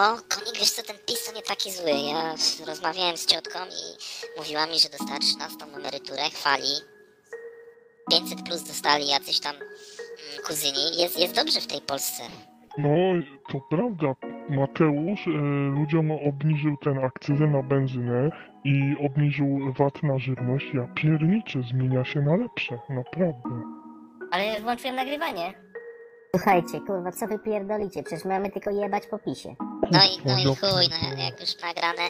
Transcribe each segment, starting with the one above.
No, konik, wiesz co, ten PiS to nie taki zły. Ja rozmawiałem z ciotką i mówiła mi, że dostała 13 emeryturę, chwali. 500 plus dostali jacyś tam mm, kuzyni. Jest, jest dobrze w tej Polsce. No, to prawda. Mateusz e, ludziom obniżył ten akcyzę na benzynę i obniżył VAT na żywność. Ja pierniczę, zmienia się na lepsze, naprawdę. Ale włączyłem nagrywanie. Słuchajcie, kurwa, co wy pierdolicie? Przecież mamy tylko jebać po pisie. No i, no i chuj, no jak już nagrane.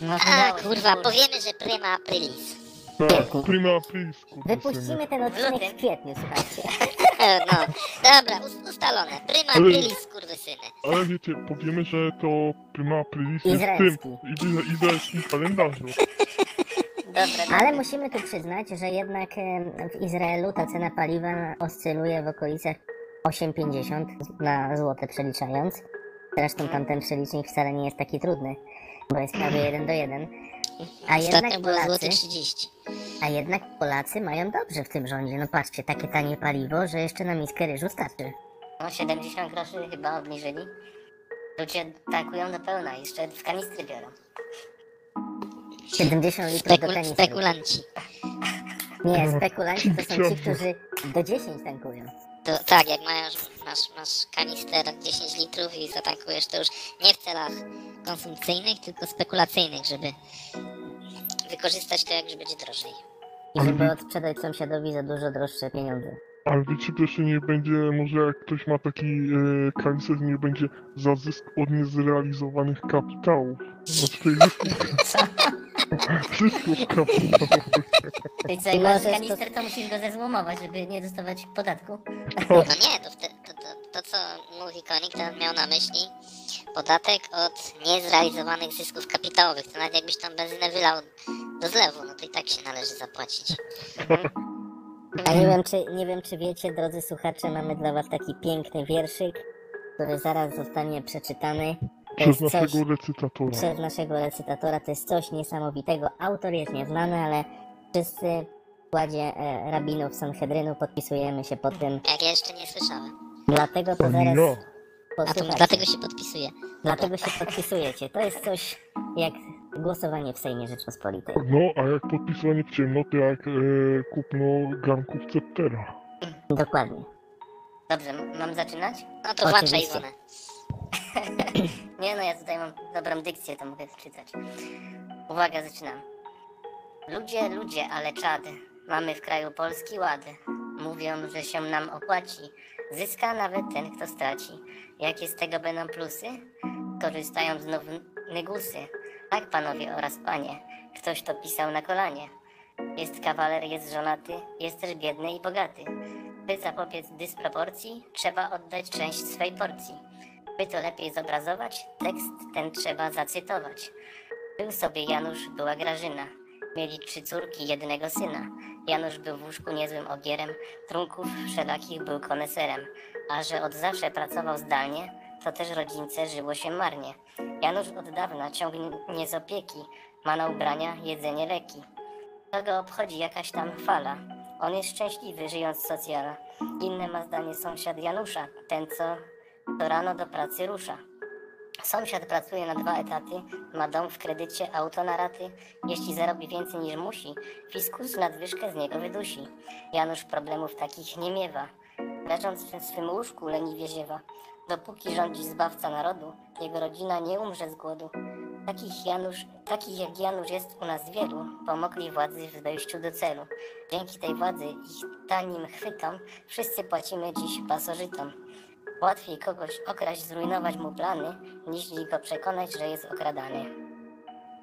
No A się, kurwa, kurwa. powiemy, że prima aprilis. Tak, prima aprilis, kurde, Wypuścimy ten odcinek w kwietniu, słuchajcie. No, dobra, us- ustalone. Prima Ale- aprilis, skurwysyny. Ale wiecie, powiemy, że to prima aprilis jest w Izraelski. tym iza- izraelskim kalendarzu. Ale musimy tu przyznać, że jednak w Izraelu ta cena paliwa oscyluje w okolicach 8,50 na złote przeliczając. Zresztą tamten przelicznik wcale nie jest taki trudny, bo jest prawie 1 do 1. A jednak Polacy, 30. a jednak Polacy mają dobrze w tym rządzie. No patrzcie, takie tanie paliwo, że jeszcze na miskę ryżu starczy. No 70 groszy chyba obniżyli. Ludzie tankują do pełna, jeszcze w kanistry biorą. 70 litrów do Spekul- kanistry. spekulanci. Nie, spekulanci to są ci, którzy do 10 tankują. To, tak, jak masz, masz, masz kanister 10 litrów i zatankujesz, to już nie w celach konsumpcyjnych, tylko spekulacyjnych, żeby wykorzystać to, jak już będzie drożej. I żeby odsprzedać sąsiadowi za dużo droższe pieniądze. Ale wiecie, to jeszcze nie będzie, może jak ktoś ma taki e, kanister, nie będzie za zysk od niezrealizowanych kapitałów. Znaczy tej zysków kapitałowych. Czyli co, masz możesz kanister, to musisz go zezłomować, żeby nie dostawać podatku. No nie, to, wte, to, to, to co mówi Konik, to on miał na myśli podatek od niezrealizowanych zysków kapitałowych. To nawet jakbyś tam benzynę wylał do zlewu, no to i tak się należy zapłacić. A nie wiem, czy, nie wiem, czy wiecie, drodzy słuchacze, mamy dla was taki piękny wierszyk, który zaraz zostanie przeczytany. Przez jest coś naszego recytatora. przez naszego recytatora, to jest coś niesamowitego. Autor jest nieznany, ale wszyscy w składzie e, rabinów Sanhedrynu podpisujemy się pod tym. Jak ja jeszcze nie słyszałem. Dlatego to Ani zaraz ja. A to dlatego się podpisuję. Dlatego się podpisujecie. To jest coś jak głosowanie w Sejmie Rzeczpospolitej. No, a jak podpisywanie w ciemno, to jak e, kupno garnków Ceptera. Dokładnie. Dobrze, mam zaczynać? No to włączaj Oczywiście. Iwonę. Nie no, ja tutaj mam dobrą dykcję, to mogę czytać. Uwaga, zaczynam. Ludzie, ludzie, ale czad. Mamy w kraju Polski ład. Mówią, że się nam opłaci. Zyska nawet ten, kto straci. Jakie z tego będą plusy? Korzystają znów nygusy. Tak, panowie oraz panie. Ktoś to pisał na kolanie. Jest kawaler, jest żonaty, jest też biedny i bogaty. By zapobiec dysproporcji, trzeba oddać część swej porcji. By to lepiej zobrazować, tekst ten trzeba zacytować. Był sobie Janusz, była Grażyna. Mieli trzy córki, jednego syna. Janusz był w łóżku niezłym ogierem, trunków wszelakich był koneserem. A że od zawsze pracował zdalnie, to też rodzince żyło się marnie. Janusz od dawna ciągnie z opieki, ma na ubrania, jedzenie, leki. To go obchodzi jakaś tam fala. On jest szczęśliwy, żyjąc socjala. Inne ma zdanie sąsiad Janusza, ten co to rano do pracy rusza. Sąsiad pracuje na dwa etaty, ma dom w kredycie, auto na raty. Jeśli zarobi więcej niż musi, fiskus nadwyżkę z niego wydusi. Janusz problemów takich nie miewa. Leżąc w swym łóżku leniwie ziewa. Dopóki rządzi zbawca narodu, jego rodzina nie umrze z głodu. Takich, Janusz, takich jak Janusz jest u nas wielu, pomogli władzy w dojściu do celu. Dzięki tej władzy ich tanim chwytom wszyscy płacimy dziś pasożytom. Łatwiej kogoś okraść, zrujnować mu plany, niż go przekonać, że jest okradany.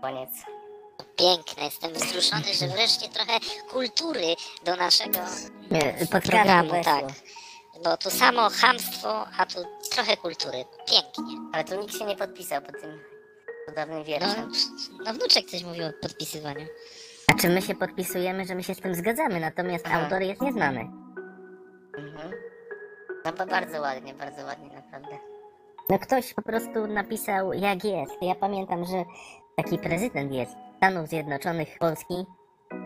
Koniec. Piękne, jestem wzruszony, że wreszcie trochę kultury do naszego Nie, programu, tak. Bo tu samo chamstwo, a tu trochę kultury. Pięknie. Ale tu nikt się nie podpisał pod tym cudownym No, wierszem. no wnuczek coś mówił o podpisywaniu. A czy my się podpisujemy, że my się z tym zgadzamy, natomiast Aha. autor jest nieznany. Mhm. No bardzo ładnie, bardzo ładnie naprawdę. No ktoś po prostu napisał jak jest. Ja pamiętam, że taki prezydent jest Stanów Zjednoczonych Polski,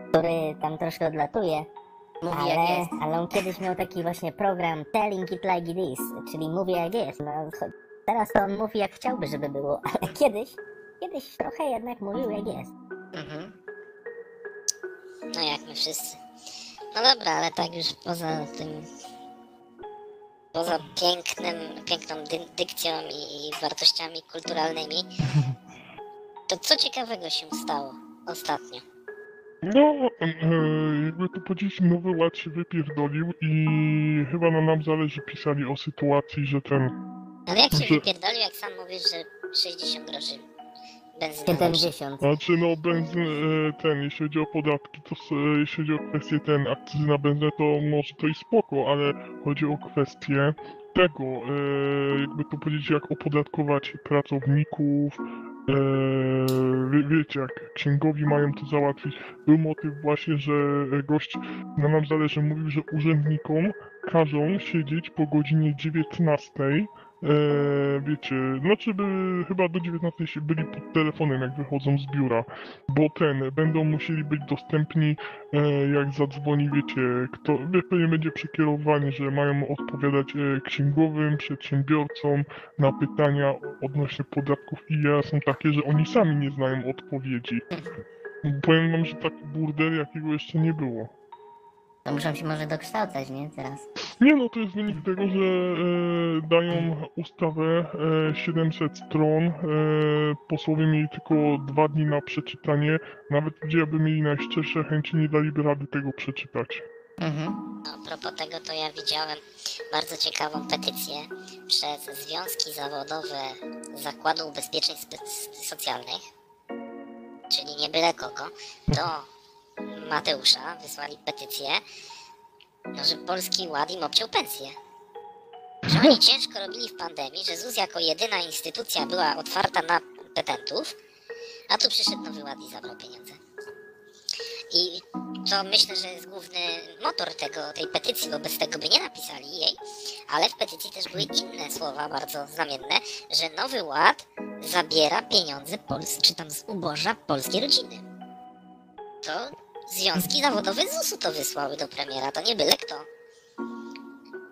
który tam troszkę odlatuje, Mówi ale, jak jest. ale on kiedyś miał taki właśnie program Telling It Like It Is, czyli mówię jak jest. No, Teraz to on mówi jak chciałby, żeby było, ale kiedyś, kiedyś trochę jednak mówił jak jest. Mhm. No jak my wszyscy. No dobra, ale tak już poza tym. Poza pięknym, piękną dy- dykcją i, i wartościami kulturalnymi, to co ciekawego się stało ostatnio? No, e, jakby tu powiedzieć, nowy ład się wypierdolił i chyba na nam zależy pisali o sytuacji, że ten... Ale jak się Że- wypierdolił, jak sam mówisz, że 60 groszy benzyna lepsza? 70. Znaczy no benzyn, ten, jeśli chodzi o podatki, to s- e, jeśli chodzi o kwestię ten, akcyzy na benzynę, to może to i spoko, ale chodzi o kwestię tego, e, jakby tu powiedzieć, jak opodatkować pracowników, e, wie, wiecie, jak księgowi mają to załatwić. Był motyw właśnie, że gość, na nam zależy, mówił, że urzędnikom każą siedzieć po godzinie 19 E, wiecie, znaczy by chyba do 19 się byli pod telefonem, jak wychodzą z biura, bo ten, będą musieli być dostępni, e, jak zadzwoni, wiecie, kto, wie, pewnie będzie przekierowanie, że mają odpowiadać e, księgowym, przedsiębiorcom na pytania odnośnie podatków i ja są takie, że oni sami nie znają odpowiedzi. Powiem wam, że taki burdel jakiego jeszcze nie było. To muszą się może dokształcać, nie? Teraz. Nie no, to jest wynik tego, że e, dają ustawę e, 700 stron, e, posłowie mieli tylko dwa dni na przeczytanie, nawet ludzie jakby mieli najszczersze chęci, nie daliby rady tego przeczytać. Mhm. A propos tego, to ja widziałem bardzo ciekawą petycję przez związki zawodowe Zakładu Ubezpieczeń Spe- Socjalnych, czyli nie byle kogo, do Mateusza wysłali petycję, no, że Polski Ład im obciął pensję. Że oni ciężko robili w pandemii, że ZUS jako jedyna instytucja była otwarta na petentów, a tu przyszedł nowy ład i zabrał pieniądze. I to myślę, że jest główny motor tego, tej petycji, bo bez tego by nie napisali jej, ale w petycji też były inne słowa bardzo znamienne, że Nowy Ład zabiera pieniądze Pols czy tam z uboża polskiej rodziny. To związki zawodowe z ZUS-u to wysłały do premiera, to nie byle kto.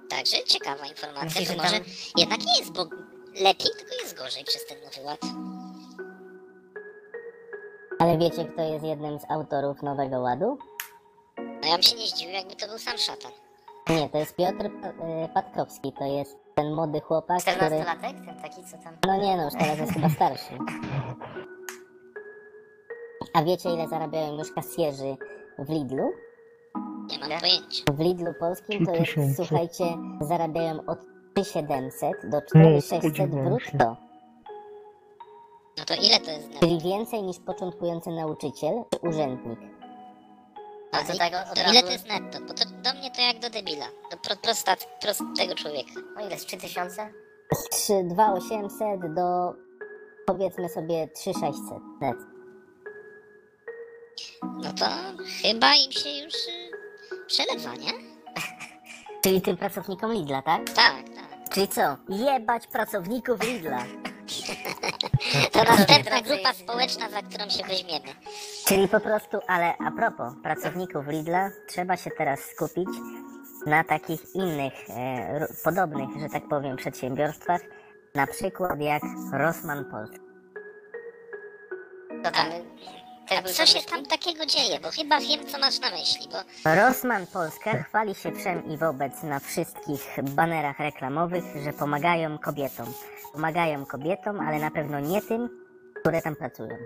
Także ciekawa informacja, Myślisz, to że może tam- jednak nie jest bo lepiej, tylko jest gorzej przez ten Nowy Ład. Ale wiecie, kto jest jednym z autorów Nowego Ładu? No ja bym się nie zdziwił, jakby to był sam szatan. Nie, to jest Piotr e, Patkowski, to jest ten młody chłopak, który... 14-latek? Ten taki, co tam... No nie no, już teraz jest chyba starszy. A wiecie ile zarabiają już kasjerzy w Lidlu? Nie mam pojęcia. W Lidlu polskim to jest, 3000. słuchajcie, zarabiają od 3700 do No, 4600 spodziewałem się. brutto. No to ile to jest netto? Czyli więcej niż początkujący nauczyciel czy urzędnik. A co tego od to razu- ile to jest netto? Bo to do mnie to jak do debila. Do pro, prostat, prostego człowieka. No ile, z 3000? Z 3 2800 do powiedzmy sobie 3600 net. No to chyba im się już y, przelewa, nie? Czyli tym pracownikom Lidla, tak? Tak, tak. Czyli co? Jebać pracowników Lidla. To następna grupa społeczna, za którą się weźmiemy. Czyli po prostu, ale a propos pracowników Lidla, trzeba się teraz skupić na takich innych, e, podobnych, że tak powiem, przedsiębiorstwach, na przykład jak Rossmann Polska. To były co się tam takiego dzieje? Bo chyba wiem, co masz na myśli, bo Rossmann Polska chwali się wszem i wobec na wszystkich banerach reklamowych, że pomagają kobietom. Pomagają kobietom, ale na pewno nie tym, które tam pracują.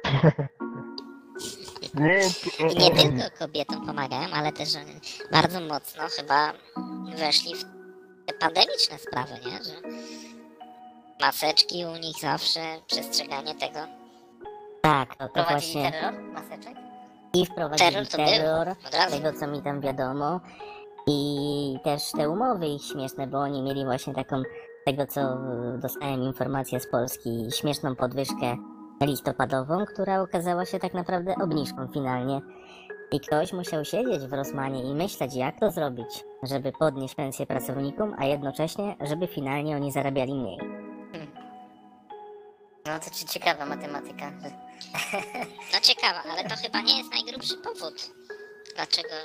I nie tylko kobietom pomagają, ale też oni bardzo mocno chyba weszli w te pandemiczne sprawy, nie? Że maseczki u nich zawsze, przestrzeganie tego. Tak, to, to Prowadzili właśnie terror maseczek? i wprowadzili Terror to od razu. tego co mi tam wiadomo. I też te umowy ich śmieszne, bo oni mieli właśnie taką, tego co e, dostałem informację z Polski, śmieszną podwyżkę listopadową, która okazała się tak naprawdę obniżką finalnie. I ktoś musiał siedzieć w Rosmanie i myśleć, jak to zrobić, żeby podnieść pensję pracownikom, a jednocześnie, żeby finalnie oni zarabiali mniej. No to ci- ciekawa matematyka. że- No ciekawa, ale to chyba nie jest najgrubszy powód. Dlaczego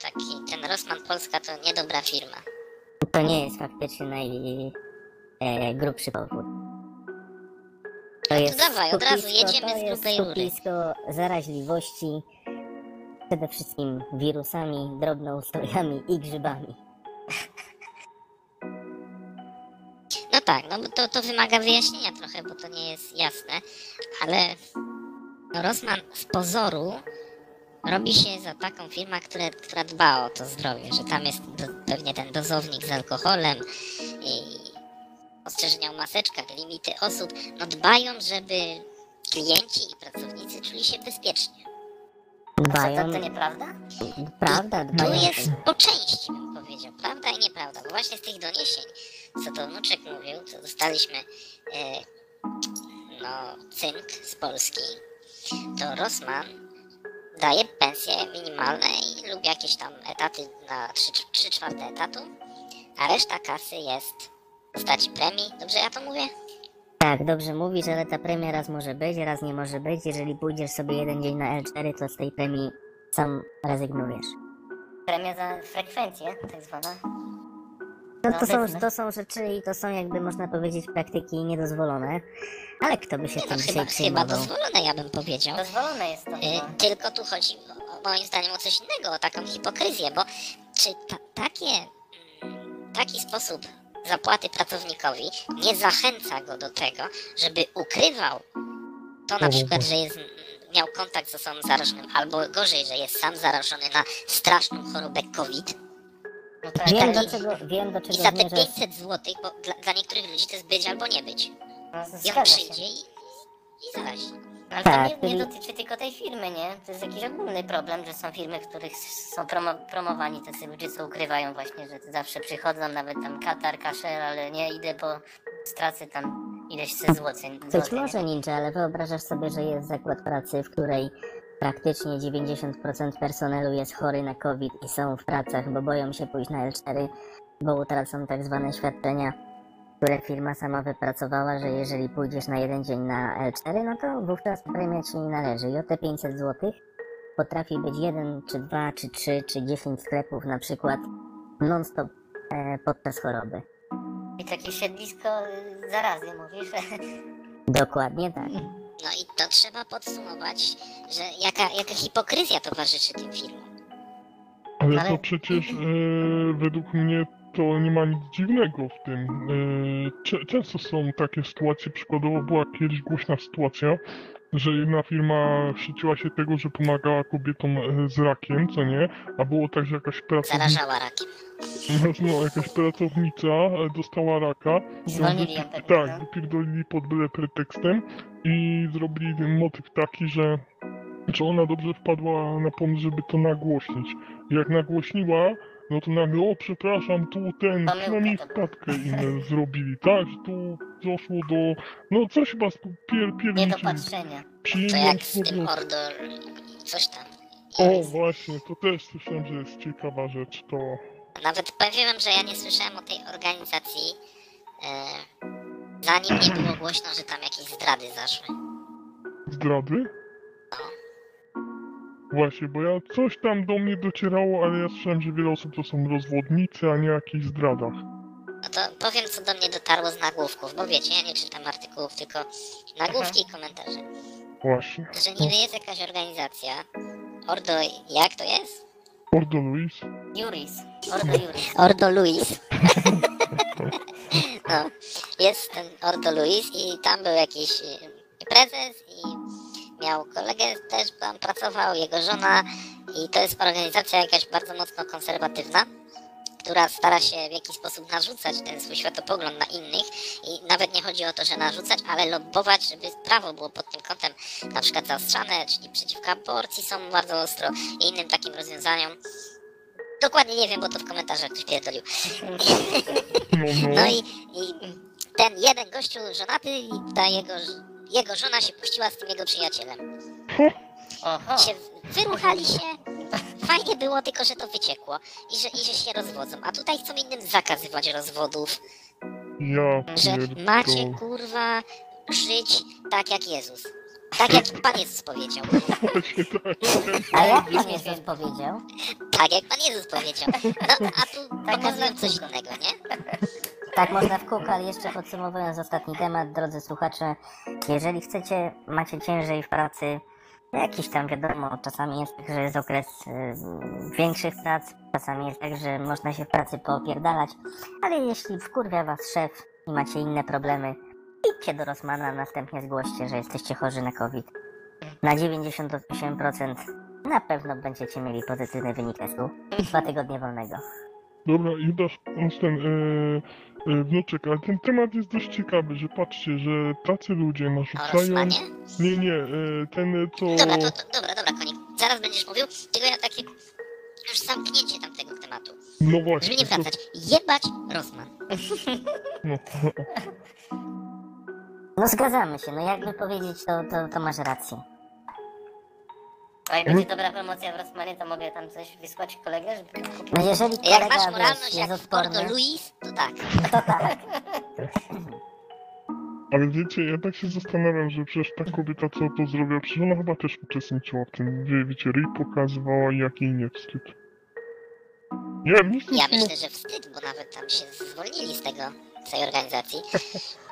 taki ten Rossmann Polska to niedobra firma? To nie jest faktycznie najgrubszy powód. To jest dawaj, od razu jedziemy to z jest grubej rury. skupisko zaraźliwości, przede wszystkim wirusami, drobnoustrojami i grzybami. No tak, no to, to wymaga wyjaśnienia trochę, bo to nie jest jasne, ale no Rosman z pozoru robi się za taką firmę, która, która dba o to zdrowie, że tam jest do, pewnie ten dozownik z alkoholem i ostrzeżenia o maseczkach, limity osób, no dbają, żeby klienci i pracownicy czuli się bezpiecznie. Co, Dbają, to, to nieprawda? prawda, Tu dbają. jest po części, bym powiedział, prawda i nieprawda, bo właśnie z tych doniesień, co to wnuczek mówił, co dostaliśmy e, no, cynk z Polski, to Rosman daje pensje minimalne i lub jakieś tam etaty na 3 czwarte etatu, a reszta kasy jest w postaci premii. Dobrze ja to mówię? Tak, dobrze mówisz, ale ta premia raz może być, raz nie może być. Jeżeli pójdziesz sobie jeden dzień na L4, to z tej premii sam rezygnujesz. Premia za frekwencję, tak zwana. No No, to są, to są rzeczy i to są jakby można powiedzieć praktyki niedozwolone, ale kto by się Nie no, tym chyba, dzisiaj chyba przejmował? dozwolone, ja bym powiedział. Dozwolone jest to Y, chyba. Tylko tu chodzi o, moim zdaniem o coś innego, o taką hipokryzję, bo czy ta, takie, mm, taki sposób zapłaty pracownikowi nie zachęca go do tego, żeby ukrywał to na Mhm. przykład, że jest, mm, miał kontakt z osobą zarażoną, albo gorzej, że jest sam zarażony na straszną chorobę COVID No tak, Wiem taki- do czego, wiem do i czego za te zmierzasz. 500 zł, bo dla, dla niektórych ludzi to jest być albo nie być. no, I on zgadza się. przyjdzie i, i zarazi. Ale Tak, to nie, nie dotyczy tylko tej firmy, nie? To jest jakiś ogólny problem, że są firmy, w których są promo promowani tacy ludzie, co ukrywają właśnie, że zawsze przychodzą, nawet tam katar, kaszel, ale nie, idę po, stracę tam ileś se złoceń. Być złotych, może ninja, ale wyobrażasz sobie, że jest zakład pracy, w której praktycznie 90% personelu jest chory na COVID i są w pracach, bo boją się pójść na L4, bo utracą tak zwane świadczenia, które firma sama wypracowała, że jeżeli pójdziesz na jeden dzień na L4, no to wówczas premia ci nie należy. I o te 500 zł potrafi być jeden, czy dwa, czy trzy, czy 10 sklepów na przykład non-stop e, podczas choroby. I takie siedlisko y, zarazy, mówisz? Dokładnie tak. No i to trzeba podsumować, że jaka, jaka hipokryzja towarzyszy tym firmom. Ale Ale- to przecież e, według mnie to nie ma nic dziwnego w tym. E, często są takie sytuacje, przykładowo była kiedyś głośna sytuacja, że jedna firma szczyciła się tego, że pomagała kobietom e, z rakiem, co nie? A było tak, że jakaś pracownica, Zarażała rakiem. no, jakaś pracownica e, dostała raka. Zwolnili ją Tak, no. wypierdolili pod byle pretekstem i zrobili motyw taki, że, że ona dobrze wpadła na pomysł, żeby to nagłośnić. Jak nagłośniła, no to nagle, o przepraszam, tu ten, przynajmniej wpadkę inne zrobili, tak? Tu doszło do, no coś chyba z pier, Niedopatrzenia. To jak z tym. Ordo coś tam. O, właśnie, to też słyszałem, że jest ciekawa rzecz, to... Nawet powiem wam, że ja nie słyszałem o tej organizacji, e, zanim nie było głośno, że tam jakieś zdrady zaszły. Zdrady? Właśnie, bo ja coś tam do mnie docierało, ale ja słyszałem, że wiele osób to są rozwodnicy, a nie jakichś zdradach. No to powiem, co do mnie dotarło z nagłówków, bo wiecie, ja nie czytam artykułów, tylko nagłówki i komentarze. Właśnie. Że niby jest jakaś organizacja, Ordo, jak to jest? Ordo Luis. Juris. Ordo Juris. Ordo Luis. no, jest ten Ordo Luis i tam był jakiś y, prezes i miał kolegę, też tam pracował, jego żona i to jest organizacja jakaś bardzo mocno konserwatywna, która stara się w jakiś sposób narzucać ten swój światopogląd na innych i nawet nie chodzi o to, że narzucać, ale lobbować, żeby prawo było pod tym kątem na przykład zaostrzane, czyli przeciwko aborcji są bardzo ostro i innym takim rozwiązaniom. Dokładnie nie wiem, bo to w komentarzach ktoś pierdolił. No, no. No i, i ten jeden gościu żonaty i ta jego, jego żona się puściła z tym jego przyjacielem. Oho. Się wyruchali się, fajnie było, tylko że to wyciekło i że, i że się rozwodzą. A tutaj chcą innym zakazywać rozwodów, Ja że pierdolę. macie kurwa żyć tak jak Jezus. Tak jak Pan Jezus powiedział. Tak. A jak Pan Jezus powiedział? Tak jak Pan Jezus powiedział. No a tu pokazują coś innego, nie? Tak można w kółko, ale jeszcze podsumowując ostatni temat, drodzy słuchacze, jeżeli chcecie, macie ciężej w pracy, jakiś tam wiadomo, czasami jest tak, że jest okres y, większych prac, czasami jest tak, że można się w pracy poopierdalać, ale jeśli wkurwia was szef i macie inne problemy, idźcie do Rosmana, następnie zgłoście, że jesteście chorzy na COVID. Na 98% na pewno będziecie mieli pozytywny wynik testu. Dwa tygodnie wolnego. Dobra, Judasz, masz ten, e, e, wnuczek, ale ten temat jest dość ciekawy, że patrzcie, że tacy ludzie narzucają... Rosmanie? Nie, nie, e, ten co... Dobra, to, to, dobra, dobra, konik. Zaraz będziesz mówił, tylko ja takie już zamknięcie tamtego tematu. No Żeby właśnie, nie to, wracać. Jebać Rosman. no, No zgadzamy się, no jakby powiedzieć, to, to, to masz rację. A jak będzie dobra promocja w Rosmanie, to mogę tam coś wysłać kolegę, żeby kupił? No jeżeli Jak kolega masz wiesz, moralność jest jak w Porto odporny, Luis, to tak. to tak. ale wiecie, ja tak się zastanawiam, że przecież ta kobieta, co to zrobiła, przecież ona chyba też uczestniczyła w tym, wie, wiecie, ryj pokazywała i jak jej nie wstyd. Nie, nie chcę Ja myślę, że wstyd, bo nawet tam się zwolnili z tego, z tej organizacji.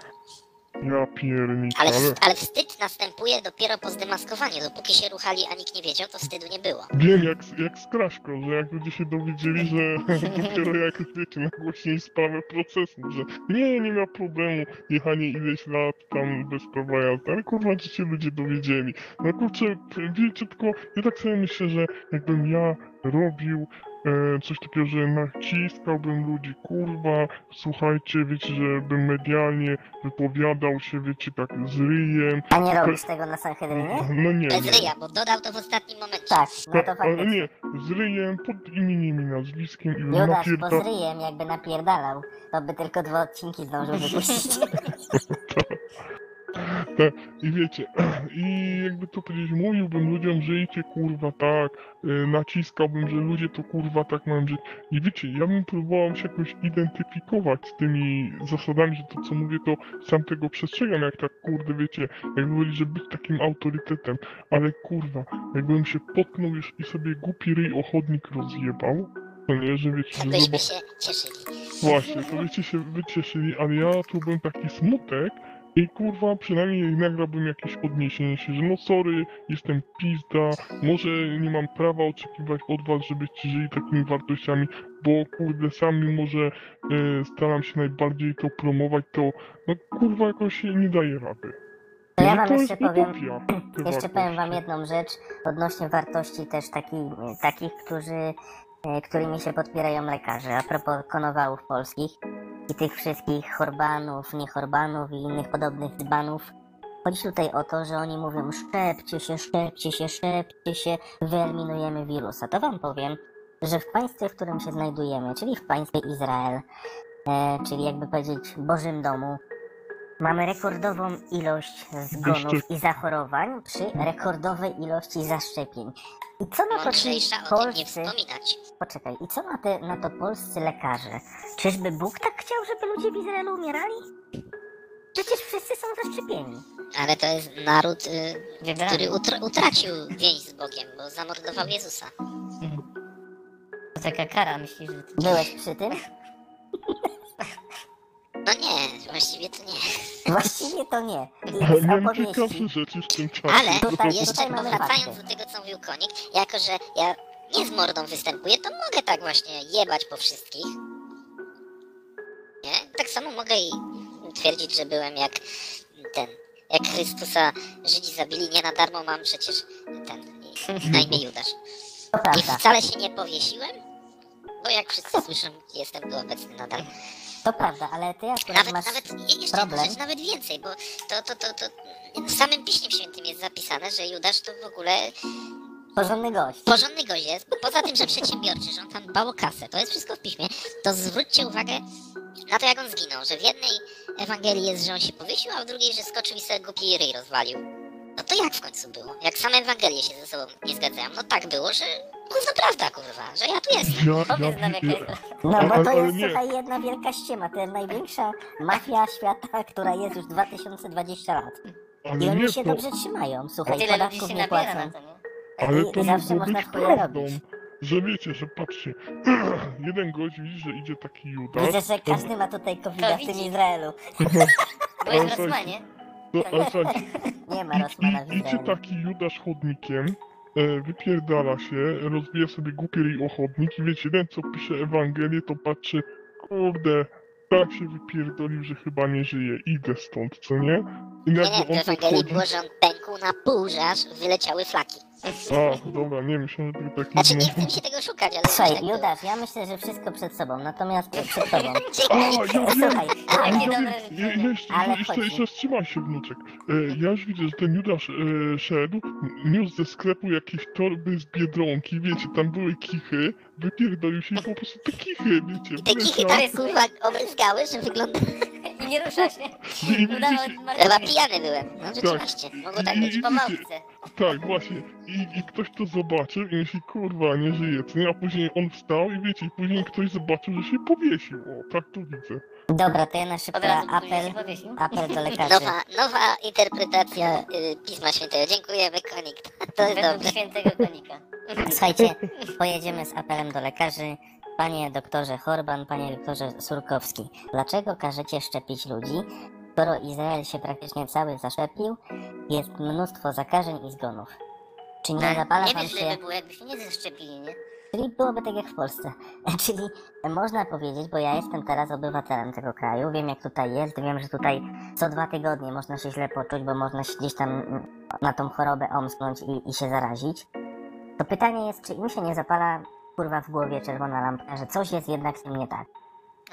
Ja piernik, Ale, ale... wstyd następuje dopiero po zdemaskowaniu. Dopóki się ruchali, a nikt nie wiedział, to wstydu nie było. Wiem jak, jak z Kraśką, że jak ludzie się dowiedzieli, że dopiero jak wiecie, nagłośnili sprawę procesu, że nie, nie ma problemu, jechanie ileś lat tam bez prawa jazdy, ale kurwa, że się ludzie dowiedzieli. No kurczę, wiecie, tylko ja tak sobie myślę, że jakbym ja robił coś takiego, że naciskałbym ludzi, kurwa, słuchajcie, wiecie, żebym medialnie wypowiadał się, wiecie, tak z ryjem, A nie robisz tego na Sanhedrynie? no nie, Bez nie. ryja, bo dodał to w ostatnim momencie. Tak, no to Tak, ale faktycznie. nie, z ryjem, pod imieniem i nazwiskiem i bym Judasz, napierda... bo z ryjem jakby napierdalał, to by tylko dwa odcinki zdążył wypuścić. Te, I wiecie, i jakby to powiedzieć, mówiłbym ludziom, żyjcie kurwa tak, y, naciskałbym, że ludzie to kurwa tak mają żyć. I wiecie, ja bym próbował się jakoś identyfikować z tymi zasadami, że to co mówię, to sam tego przestrzegam, jak tak kurde, wiecie, jakby powiedzieć, że być takim autorytetem, ale kurwa, jakbym się potknął już i sobie głupi ryj o chodnik rozjebał, to nie, że wiecie, że zobacz... się cieszyli. Właśnie, to byście się wycieszyli, ale ja czułbym taki smutek i kurwa przynajmniej nagrałbym jakieś odniesienie się, że no sorry, jestem pizda, może nie mam prawa oczekiwać od was, żebyście żyli takimi wartościami, bo kurde sam mimo, że e, staram się najbardziej to promować, to no kurwa jakoś nie daje rady. To ja wam jeszcze powiem, jeszcze powiem wam jedną rzecz odnośnie wartości też taki, takich, którzy, e, którymi się podpierają lekarze. A propos konowałów polskich i tych wszystkich chorbanów, niechorbanów i innych podobnych dzbanów. Chodzi tutaj o to, że oni mówią szczepcie się, szczepcie się, szczepcie się, wyeliminujemy wirusa. To wam powiem, że w państwie, w którym się znajdujemy, czyli w państwie Izrael, e, czyli jakby powiedzieć Bożym Domu, mamy rekordową ilość zgonów Zaszczep- i zachorowań przy rekordowej ilości zaszczepień. I co na to ci Mądrzejsza o tym nie polscy... wspominać. Poczekaj, i co na, te, na to polscy lekarze? Czyżby Bóg tak chciał, żeby ludzie w Izraelu umierali? Przecież wszyscy są zaszczepieni. Ale to jest naród, y, Wybrany. który utr- utracił więź z Bogiem, bo zamordował Jezusa. To taka kara, myślisz, że. Byłeś przy tym? No nie, właściwie to nie. Właściwie to nie. Z miałem ciekawsze rzeczy w tym czasie. Ale Tutaj- jeszcze fakty. do tego, co mówił Konik, jako że ja nie z mordą występuję, to mogę tak właśnie jebać po wszystkich. Nie? Tak samo mogę i twierdzić, że byłem jak ten, jak Chrystusa Żydzi zabili, nie na darmo mam przecież ten, na imię Judasz. I wcale się nie powiesiłem, bo jak wszyscy słyszą, jestem tu obecny nadal. To prawda, ale ty akurat Nawet, masz... nawet, je- jeszcze problem. rzecz, nawet więcej, bo to, to, to, to w samym Piśmie Świętym jest zapisane, że Judasz to w ogóle Porządny gość. porządny gość jest, poza tym, że przedsiębiorczy, że on tam dbał o kasę, to jest wszystko w piśmie, to zwróćcie uwagę na to, jak on zginął, że w jednej Ewangelii jest, że on się powiesił, a w drugiej, że skoczył i sobie głupi ryj rozwalił. No to jak w końcu było? Jak same Ewangelie się ze sobą nie zgadzają? No tak było, że gówno prawda, kurwa, że ja tu jestem. Ja, Powiedz nam, jest... No bo to jest, nie. słuchaj, jedna wielka ściema. To jest największa mafia świata, która jest już 2020 lat. I ale oni nie się to, dobrze trzymają. Słuchaj, Tyle ludzi podatków się nie nabiera płacą. na to, nie? ale I to zawsze można w prawdą. robić. że wiecie, że patrzcie, jeden gość widzi, że idzie taki Judasz, Widzę, że każdy ma tutaj covid To w tym widzi. Izraelu. Bo jest w Rosmanie. to, a słuchajcie, Nie ma I, Rosmana w i, idzie Izraelu. taki Judasz chodnikiem, wypierdala się, rozbija sobie głupiej o chodnik i wiecie, ten co pisze Ewangelię, to patrzy, kurde, tak się wypierdolił, że chyba nie żyje, idę stąd, co nie? I Nie, nagle on Ewangelii podchodzi, było, że on pękł na pół, że aż wyleciały flaki. A, dobra, nie, myślałem, że to taki Znaczy, nie chcę mi się tego szukać, ale Słuchaj, tak. Judasz, ja myślę, że wszystko przed sobą, natomiast przed, przed tobą. A, ja wiem! Słuchaj, A, życzenie. jeszcze, Ale jeszcze, chodzi. jeszcze wstrzymaj się, wnuczek. E, ja już widzę, że ten Judasz e, szedł, niósł ze sklepu jakieś torby z Biedronki, wiecie, tam były kichy, wypierdolił się i po prostu te kichy, wiecie, I te kichy tak kurwa obryzgały, że wygląda... I nie rusza się. Udało Chyba pijany byłem. No rzeczywiście, mogło tak I- być. i- Po małpce. tak, właśnie, I, i ktoś to zobaczył i myśli, kurwa, nie żyje, co nie? A później on wstał i wiecie, i później ktoś zobaczył, że się powiesił, o, tak to widzę. Dobra, to ja na Od szybko razu później apel, się powiesił. apel do lekarzy. Nowa, nowa interpretacja y, Pisma Świętego. Dziękujemy, konik. To jest Według dobre. świętego konika. Słuchajcie, pojedziemy z apelem do lekarzy. Panie doktorze Horban, panie doktorze Surkowski, dlaczego każecie szczepić ludzi, skoro Izrael się praktycznie cały zaszczepił, jest mnóstwo zakażeń i zgonów? Czy nie zapala Nie wam wiesz, się... by było, jakby się nie zaszczepili, nie? Czyli byłoby tak jak w Polsce. Czyli można powiedzieć, bo ja jestem teraz obywatelem tego kraju, wiem jak tutaj jest, wiem, że tutaj co dwa tygodnie można się źle poczuć, bo można się gdzieś tam mm, na tą chorobę omsknąć i, i się zarazić. To pytanie jest, czy im się nie zapala kurwa w głowie czerwona lampka, że coś jest jednak z tym nie tak.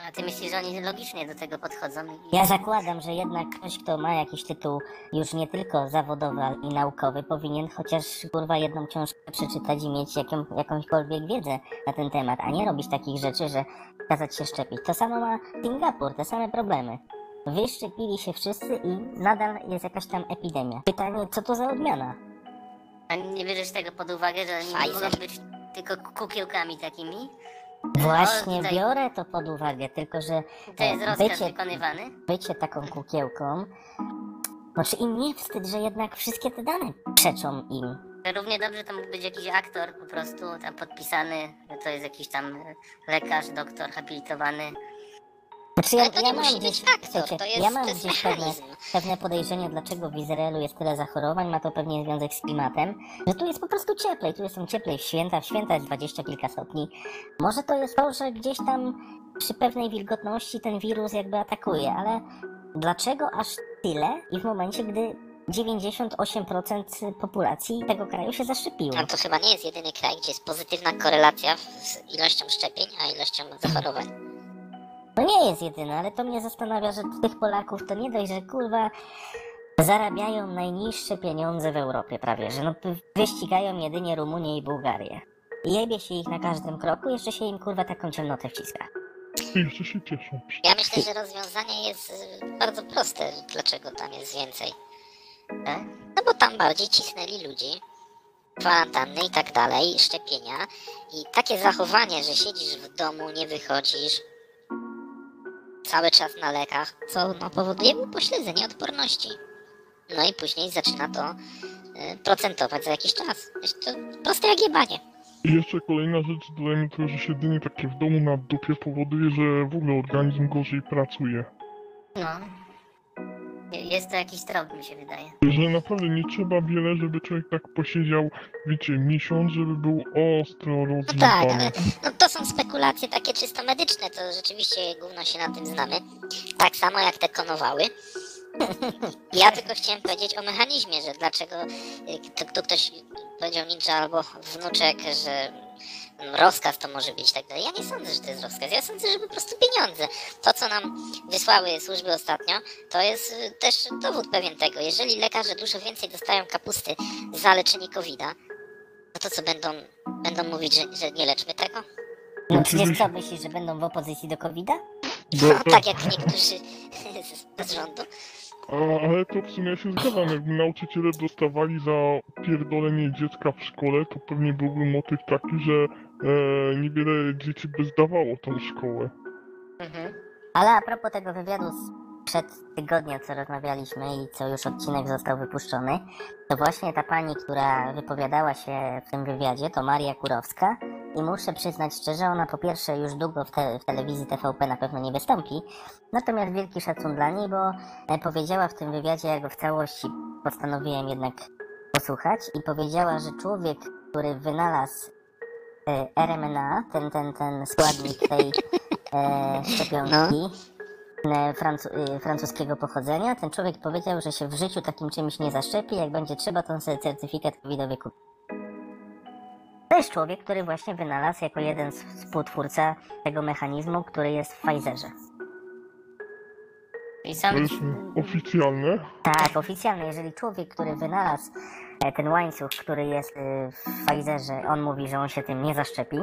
A ty myślisz, że oni logicznie do tego podchodzą? I... Ja zakładam, że jednak ktoś, kto ma jakiś tytuł już nie tylko zawodowy, ale i naukowy, powinien chociaż kurwa jedną książkę przeczytać i mieć jaką, jakąśkolwiek wiedzę na ten temat, a nie robić takich rzeczy, że kazać się szczepić. To samo ma Singapur, te same problemy. Wyszczepili się wszyscy i nadal jest jakaś tam epidemia. Pytanie, co to za odmiana? A nie bierzesz tego pod uwagę, że oni Pfizer. mogą być tylko kukiełkami takimi? Właśnie tutaj- biorę to pod uwagę, tylko że To jest e, rozkaz bycie, wykonywany? bycie taką kukiełką, no czy im nie wstyd, że jednak wszystkie te dane przeczą im? Że Równie dobrze to mógł być jakiś aktor po prostu tam podpisany, że to jest jakiś tam lekarz, doktor habilitowany. Znaczy ja, Ale to ja nie mam musi gdzieś, być aktor, słuchajcie, to jest, ja mam to jest gdzieś pewne, mechanizm. pewne podejrzenie, dlaczego w Izraelu jest tyle zachorowań, ma to pewnie związek z klimatem, że tu jest po prostu cieplej, tu jest cieplej w święta, w święta jest dwadzieścia kilka stopni. Może to jest to, że gdzieś tam przy pewnej wilgotności ten wirus jakby atakuje, ale dlaczego aż tyle i w momencie, gdy 98% populacji tego kraju się zaszczepiło? A to chyba nie jest jedyny kraj, gdzie jest pozytywna korelacja z ilością szczepień, a ilością zachorowań. No nie jest jedyny, ale to mnie zastanawia, że tych Polaków to nie dość, że kurwa zarabiają najniższe pieniądze w Europie prawie, że no wy- wyścigają jedynie Rumunię i Bułgarię. Jebie się ich na każdym kroku, jeszcze się im kurwa taką ciemnotę wciska. Jeszcze się cieszą. Ja myślę, że rozwiązanie jest y, bardzo proste, dlaczego tam jest więcej. Tak? No bo tam bardziej cisnęli ludzi, kwarantanny i tak dalej, szczepienia. I takie zachowanie, że siedzisz w domu, nie wychodzisz, cały czas na lekach, co no, powoduje upośledzenie odporności. No i później zaczyna to y, procentować za jakiś czas. To proste jak jebanie. I jeszcze kolejna rzecz, dodajmy to, że siedzenie takie w domu na dupie powoduje, że w ogóle organizm gorzej pracuje. No. Je- Jest to jakiś trop, mi się wydaje. Że naprawdę nie trzeba wiele, żeby człowiek tak posiedział, wiecie, miesiąc, żeby był ostro No tak, ale no, to są spekulacje takie czysto medyczne, to rzeczywiście gówno się na tym znamy. Tak samo jak te konowały. Ja tylko chciałem powiedzieć o mechanizmie, że dlaczego y, tu, tu ktoś powiedział ninja albo wnuczek, że rozkaz to może być tak dalej. Ja nie sądzę, że to jest rozkaz. Ja sądzę, że po prostu pieniądze. To, co nam wysłały służby ostatnio, to jest y, też dowód pewien tego. Jeżeli lekarze dużo więcej dostają kapusty za leczenie COVID-a, no to co będą, będą mówić, że, że nie leczmy tego? No przecież co, myślisz, że będą w opozycji do COVID-a? Bo, No, tak jak niektórzy z, z rządu. ale to w sumie ja się zgadzam, jakby nauczyciele dostawali za pierdolenie dziecka w szkole, to pewnie byłby motyw taki, że e, niewiele dzieci by zdawało tą szkołę. Mhm. Ale a propos tego wywiadu sprzed tygodnia, co rozmawialiśmy i co już odcinek został wypuszczony, to właśnie ta pani, która wypowiadała się w tym wywiadzie, to Maria Kurowska, i muszę przyznać szczerze, ona po pierwsze już długo w, te, w telewizji TVP na pewno nie wystąpi, natomiast wielki szacun dla niej, bo e, powiedziała w tym wywiadzie, ja go w całości postanowiłem jednak posłuchać i powiedziała, że człowiek, który wynalazł RMNA, ten, ten, ten składnik tej e, szczepionki e, francu, e, francuskiego pochodzenia, ten człowiek powiedział, że się w życiu takim czymś nie zaszczepi, jak będzie trzeba, to on sobie certyfikat covidowy kupi. To jest człowiek, który właśnie wynalazł jako jeden z współtwórca tego mechanizmu, który jest w Pfizerze. I To sam jest oficjalne. Tak, oficjalnie, jeżeli człowiek, który wynalazł e, ten łańcuch, który jest e, w Pfizerze, on mówi, że on się tym nie zaszczepi,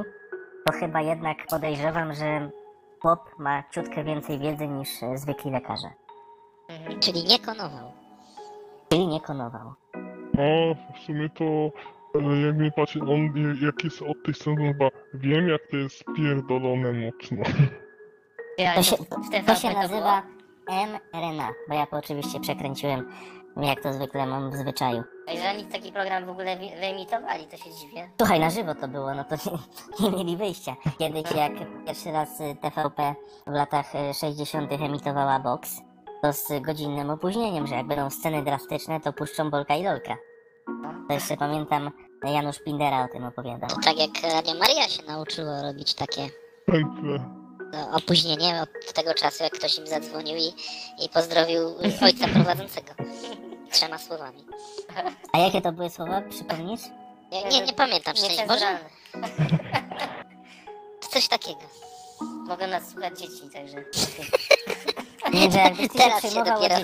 to chyba jednak podejrzewam, że chłop ma ciutkę więcej wiedzy niż e, zwykli lekarze. Czyli nie konował. Czyli nie konował. A w sumie to jak mnie patrzy, on jak jest od tej strony chyba wiem jak to jest pierdolone mocno. Ja, To się, w to się nazywa mRNA, bo ja to oczywiście przekręciłem, jak to zwykle mam w zwyczaju. Że oni taki program w ogóle wyemitowali, to się dziwię. Słuchaj, na żywo to było, no to nie, nie mieli wyjścia. Kiedyś jak pierwszy raz y, TVP w latach y, 60. emitowała box, to z godzinnym opóźnieniem, że jak będą sceny drastyczne, to puszczą Bolka i Lolka. To jeszcze pamiętam, Janusz Pindera o tym opowiadał. To tak jak Radio Maria się nauczyło robić takie Pętle. Opóźnienie od tego czasu, jak ktoś im zadzwonił i, i pozdrowił ojca prowadzącego. Trzema słowami. A jakie to były słowa, przypomnisz? Nie, nie, nie pamiętam szczęście Boże. To coś takiego. Mogą nas słuchać dzieci, także... Nie, się Teraz się dopiero-.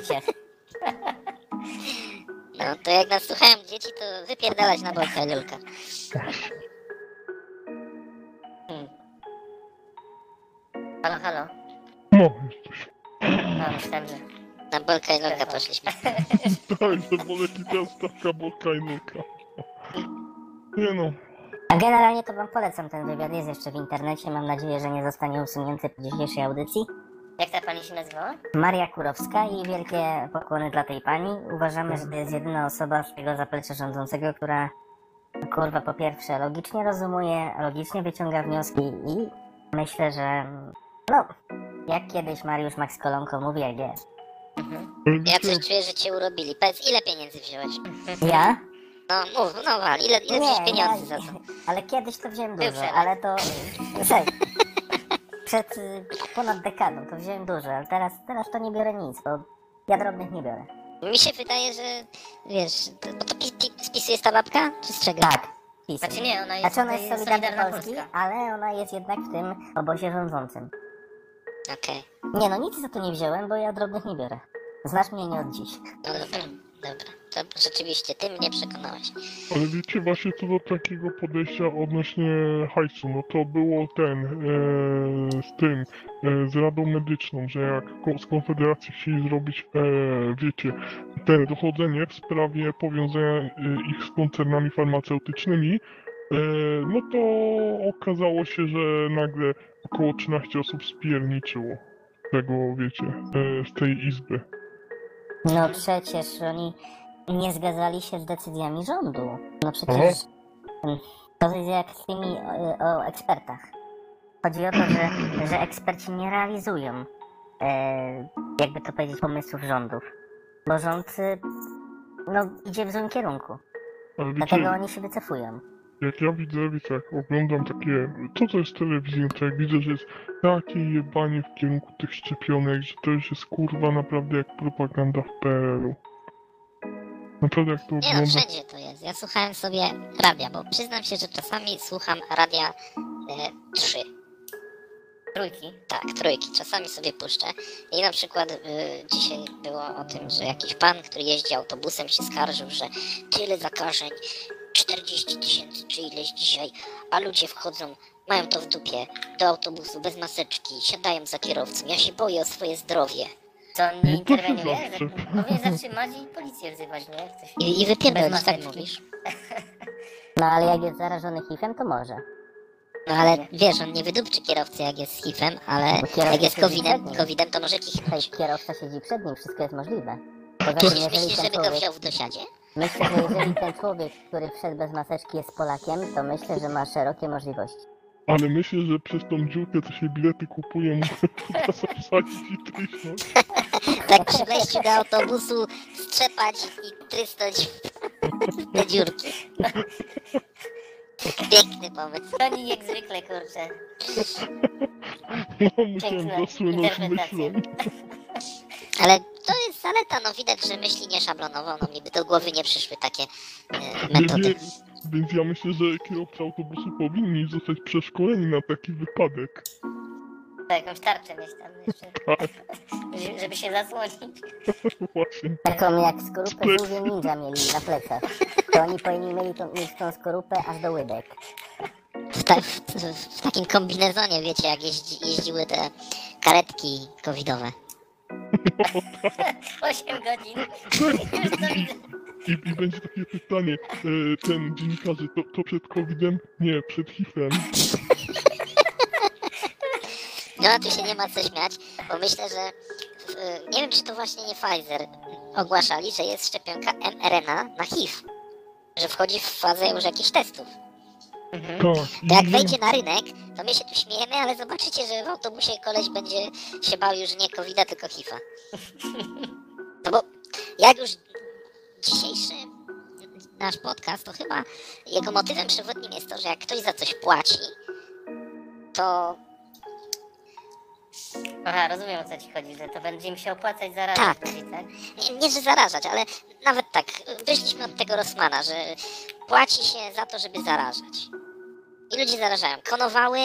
No to jak nas słuchają dzieci, to wypierdalać na Bolka i Lulka. Halo, halo. No, jesteś. No, myślałem, że... Na Bolka i Lulka poszliśmy. Tak, to boleki teraz taka bolka i nuka. Nie no, A generalnie to wam polecam ten wywiad, jest jeszcze w internecie, mam nadzieję, że nie zostanie usunięty po dzisiejszej audycji. Jak ta pani się nazywała? Maria Kurowska i wielkie pokłony dla tej pani. Uważamy, że to jest jedyna osoba z tego zaplecza rządzącego, która kurwa po pierwsze logicznie rozumuje, logicznie wyciąga wnioski i myślę, że no, jak kiedyś Mariusz Max Kolonko mówi, jak jest. ale Ja coś czuję, że cię urobili. Powiedz, ile pieniędzy wziąłeś? Ja? No mów, no wal, ile, ile wziąłeś pieniędzy za to? ale kiedyś to wziąłem Był dużo, przelek. ale to... Słuchaj, przed y, ponad dekadą to wziąłem dużo, ale teraz, teraz to nie biorę nic, bo ja drobnych nie biorę. Mi się wydaje, że wiesz, to, bo to pi, pi, spisuje ta babka? Czy z czego? Tak, pisy. Znaczy nie, ona jest, Znaczy ona jest tutaj Solidarna Polski, Polska. ale ona jest jednak w tym obozie rządzącym. Okej, Nie no, nic za to nie wziąłem, bo ja drobnych nie biorę. Znasz mnie nie od dziś. no dobra, dobra. To rzeczywiście, ty mnie przekonałeś. ale wiecie właśnie co do takiego podejścia odnośnie hajsu, no to było ten, e, z tym, e, z Radą Medyczną, że jak ko- z Konfederacji chcieli zrobić, e, wiecie, te dochodzenie w sprawie powiązania e, ich z koncernami farmaceutycznymi, e, no to okazało się, że nagle około 13 osób spierniczyło tego, wiecie, e, z tej izby. No przecież oni nie zgadzali się z decyzjami rządu. No przecież mm, to jest jak z tymi o, o ekspertach. Chodzi o to, że, że eksperci nie realizują, e, jakby to powiedzieć, pomysłów rządów. Bo rząd y, no, idzie w złym kierunku. Dlatego oni się wycofują. Jak ja widzę, wiecie, jak oglądam takie, co to jest telewizja, to jak widzę, że jest takie jebanie w kierunku tych szczepionek, że to już jest kurwa naprawdę jak propaganda w PRL-u. Naprawdę jak to Nie no, oglądam. wszędzie to jest. Ja słuchałem sobie radia, bo przyznam się, że czasami słucham radia e, 3. Trójki. Tak, trójki. Czasami sobie puszczę. I na przykład y, dzisiaj było o tym, że jakiś pan, który jeździ autobusem się skarżył, że tyle zakażeń, 40 tysięcy czy ileś dzisiaj, a ludzie wchodzą, mają to w dupie, do autobusu bez maseczki, siadają za kierowcą. Ja się boję o swoje zdrowie. Co on nie No to się interweniuje? zawsze. Powinien zatrzymać i policję wzywać, nie? Jak. I, i wypierdolić, Bez tak maseczki. mówisz? No ale jak jest zarażony HIV-em, to może. No ale wiesz, on nie wydupczy kierowcy jak jest z HIV-em, ale Bo kierowca jak jest siedzi COVID-em, przed nim. COVID-em to może kichnąć. kierowca siedzi przed nim, wszystko jest możliwe. Poza tym, Myślisz, żeby go wziął w dosiadzie? Myślę, że jeżeli ten człowiek, który wszedł bez maseczki jest Polakiem, to myślę, że ma szerokie możliwości. Ale myślę, że przez tą dziurkę, co się bilety teraz wsadzić i tryśnąć. Tak przy wejściu do autobusu strzepać i trysnąć te dziurki. Piękny pomysł. Oni jak zwykle, kurczę. No, musiałem Piękna zasłynąć interpretacja. myślą. Ale to jest zaleta, no widać, że myśli nieszablonowo, no mi by do głowy nie przyszły takie e, metody. wiem, więc ja myślę, że kierowcy autobusu powinni zostać przeszkoleni na taki wypadek. To jakąś tarczę mieć tam jeszcze, Tak, żeby- żeby się zasłonić. właśnie. Taką jak skorupę żółwie ninja mieli na plecach. To oni powinni mieli tą, mieć tą skorupę aż do łydek. W, ta, w, w takim kombinezonie, wiecie, jak jeździ, jeździły te karetki covidowe. 8 godzin. Już to widzę. I, I będzie takie pytanie, e, ten dziennikarze, to, to przed COVID-em? Nie, przed HIV-em. No a tu się nie ma co śmiać, bo myślę, że w, nie wiem, czy to właśnie nie Pfizer ogłaszali, że jest szczepionka mRNA na HIV. Że wchodzi w fazę już jakichś testów. Mhm. To jak wejdzie na rynek, to my się tu śmiejemy, ale zobaczycie, że w autobusie koleś będzie się bał już nie covid tylko HIV-a. No bo jak już dzisiejszy nasz podcast, to chyba jego motywem przewodnim jest to, że jak ktoś za coś płaci, to Aha, rozumiem o co ci chodzi, że to będzie im się opłacać zaraz. Tak. tak? nie, nie że zarażać, ale nawet tak, wyszliśmy od tego Rossmana, że płaci się za to, żeby zarażać. I ludzie zarażają. Konowały,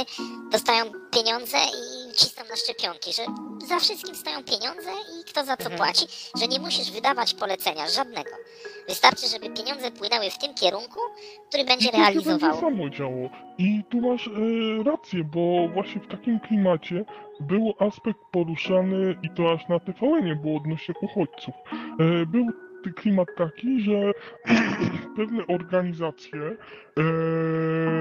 dostają pieniądze i cisną na szczepionki, że za wszystkim stoją pieniądze i kto za co Mhm. płaci, że nie musisz wydawać polecenia żadnego. Wystarczy, żeby pieniądze płynęły w tym kierunku, który będzie I to realizował. będzie samo działo. I tu masz e, rację, bo właśnie w takim klimacie był aspekt poruszany i to aż na TVN było odnośnie uchodźców. E, był klimat taki, że pewne organizacje,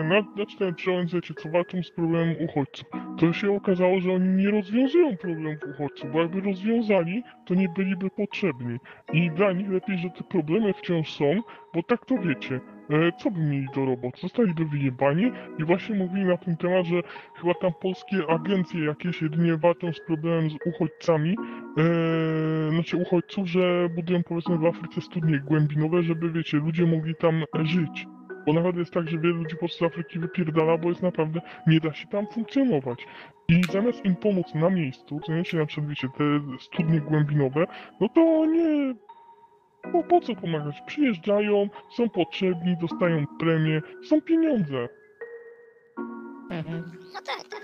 na, ten przy ONZ, co walczą z problemem uchodźców, to się okazało, że oni nie rozwiązują problemów uchodźców, bo jakby rozwiązali, to nie byliby potrzebni. I dla nich lepiej, że te problemy wciąż są, bo tak to wiecie, e, co by mieli do roboty? Zostaliby wyjebani i właśnie mówili na ten temat, że chyba tam polskie agencje jakieś jedynie walczą z problemem z uchodźcami, e, znaczy uchodźców, że budują powiedzmy w Afryce studnie głębinowe, żeby wiecie, ludzie mogli tam żyć. Bo nawet jest tak, że wielu ludzi po prostu z Afryki wypierdala, bo jest naprawdę, nie da się tam funkcjonować. I zamiast im pomóc na miejscu, to nie się na przykład, wiecie, te studnie głębinowe, no to nie, bo po co pomagać? Przyjeżdżają, są potrzebni, dostają premię, są pieniądze. Mhm. No tak, tak.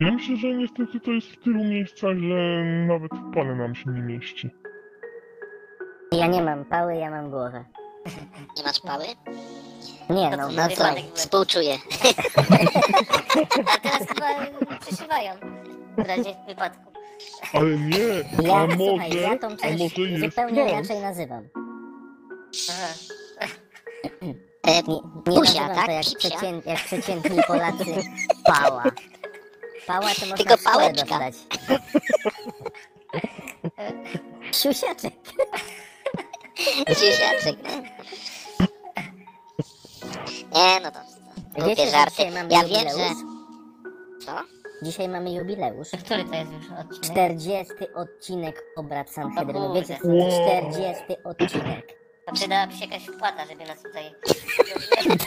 Ja myślę, że niestety to jest w tylu miejscach, że nawet w pale nam się nie mieści. Ja nie mam pały, ja mam głowę. Nie masz pały? Nie To no, co, No współczuję. A teraz chyba przyszywają w razie wypadku. Ale nie, ja, a słuchaj, może, ja tą a część może jest zupełnie inaczej nazywam. Aha. E, Nie, nie Pusia, nazywam tak? to jak, Psia. przecię, jak przeciętni Polacy pała. Pała to można Tylko w szkole pałeczka. dostać. Siusiaczek. No. Nie, no to głupie Wiecie, że żarty. dzisiaj Ja wiem, jubileusz? że... Co? Dzisiaj mamy jubileusz. Który to jest już odcinek? 40 odcinek obrad Sanhedrynu. O Wiecie co to 40 odcinek. To przydałaby się jakaś wpłata, żeby nas tutaj...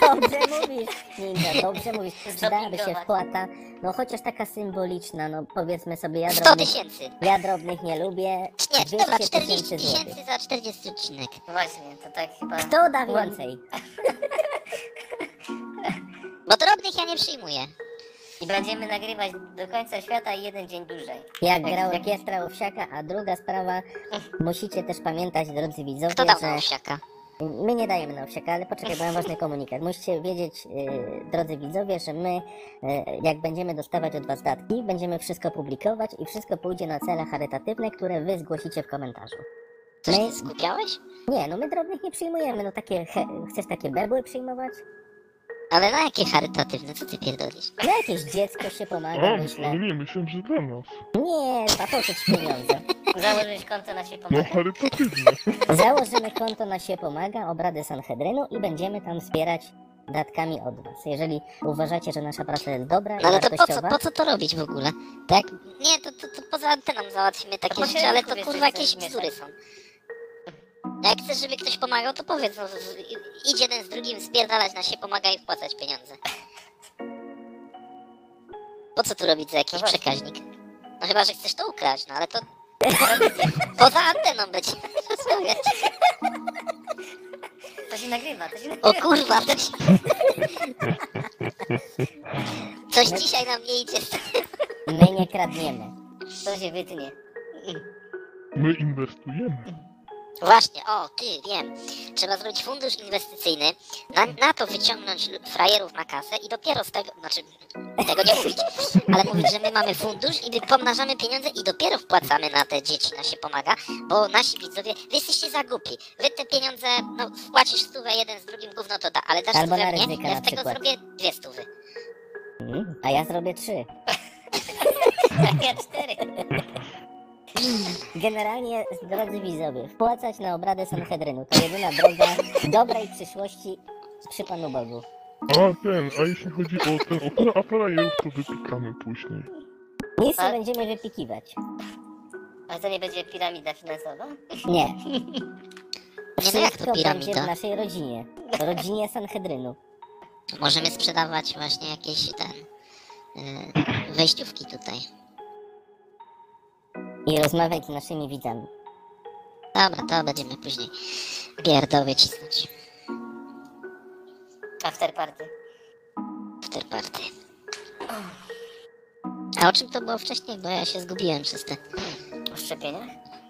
Dobrze mówisz, Ninja, dobrze mówisz. Przydałaby się wpłata, no chociaż taka symboliczna, no powiedzmy sobie, ja 100 drobnych, tysięcy. ja drobnych nie lubię. Nie, dobra, 200 40 tysięcy złotych. tysięcy za 40 odcinek. Właśnie, to tak chyba... Kto da więcej? Bo drobnych ja nie przyjmuję. I będziemy nagrywać do końca świata i jeden dzień dłużej. Jak Tak, gra jak- orkiestra Owsiaka, a druga sprawa, musicie też pamiętać, drodzy widzowie, Kto dał że na owsiaka? my nie dajemy na Owsiaka, ale poczekaj, bo mam ważny komunikat. Musicie wiedzieć, yy, drodzy widzowie, że my, yy, jak będziemy dostawać od was datki, będziemy wszystko publikować i wszystko pójdzie na cele charytatywne, które wy zgłosicie w komentarzu. Coś My- ty skupiałeś? Nie, no my drobnych nie przyjmujemy, no takie, he, chcesz takie berły przyjmować? Ale na jakie charytatywne? Co ty pierdolisz? No jakieś dziecko się pomaga, A, myślę. nie, myślałem, że dla nas. Nie, a po co ci pieniądze? Założyć konto na się No pomaga. charytatywne. Założymy konto na się pomaga, obrady Sanhedrynu i będziemy tam wspierać datkami od was. Jeżeli uważacie, że nasza praca jest dobra i No ale to po co, wartościowa, po co to robić w ogóle? Tak? Nie, to, to, to poza anteną załatwimy takie rzeczy, ale to kurwa jakieś bzdury są. Jak chcesz, żeby ktoś pomagał, to powiedz, no, z- idź jeden z drugim spierdalać na się pomaga i wpłacać pieniądze. Po co tu robić za jakiś No właśnie. przekaźnik? No chyba, że chcesz to ukraść, no ale to poza anteną będzie. To się nagrywa, to się nagrywa. O kurwa, to się... Coś dzisiaj nam nie idzie. my nie kradniemy. To się wytnie. My inwestujemy. Właśnie, o, ty, wiem. Trzeba zrobić fundusz inwestycyjny, na, na to wyciągnąć frajerów na kasę i dopiero z tego, znaczy, tego nie mówić, ale mówić, że my mamy fundusz i pomnażamy pieniądze i dopiero wpłacamy na te dzieci, na się pomaga, bo nasi widzowie, wy jesteście za głupi. Wy te pieniądze, no, wpłacisz stówę jeden z drugim, gówno to da, ale dasz Albo stówę mnie, ja z tego przykład. zrobię dwie stówy. A ja zrobię trzy. Ja cztery. Generalnie, drodzy widzowie, wpłacać na obrady Sanhedrynu to jedyna droga dobrej przyszłości przy Panu Bogu. A ten, a jeśli chodzi o ten a frajerów, to wypikamy później. Nic nie A- będziemy wypikiwać. Ale to nie będzie piramida finansowa? Nie. Nie no jak to Wszystko będzie w piramida? naszej rodzinie. Rodzinie Sanhedrynu. Możemy sprzedawać właśnie jakieś ten, yy, wejściówki tutaj. I rozmawiać z naszymi widzami. Dobra, to będziemy później pierdoły cisnąć. After party. After party. A o czym to było wcześniej? Bo ja się zgubiłem przez te O szczepieniach?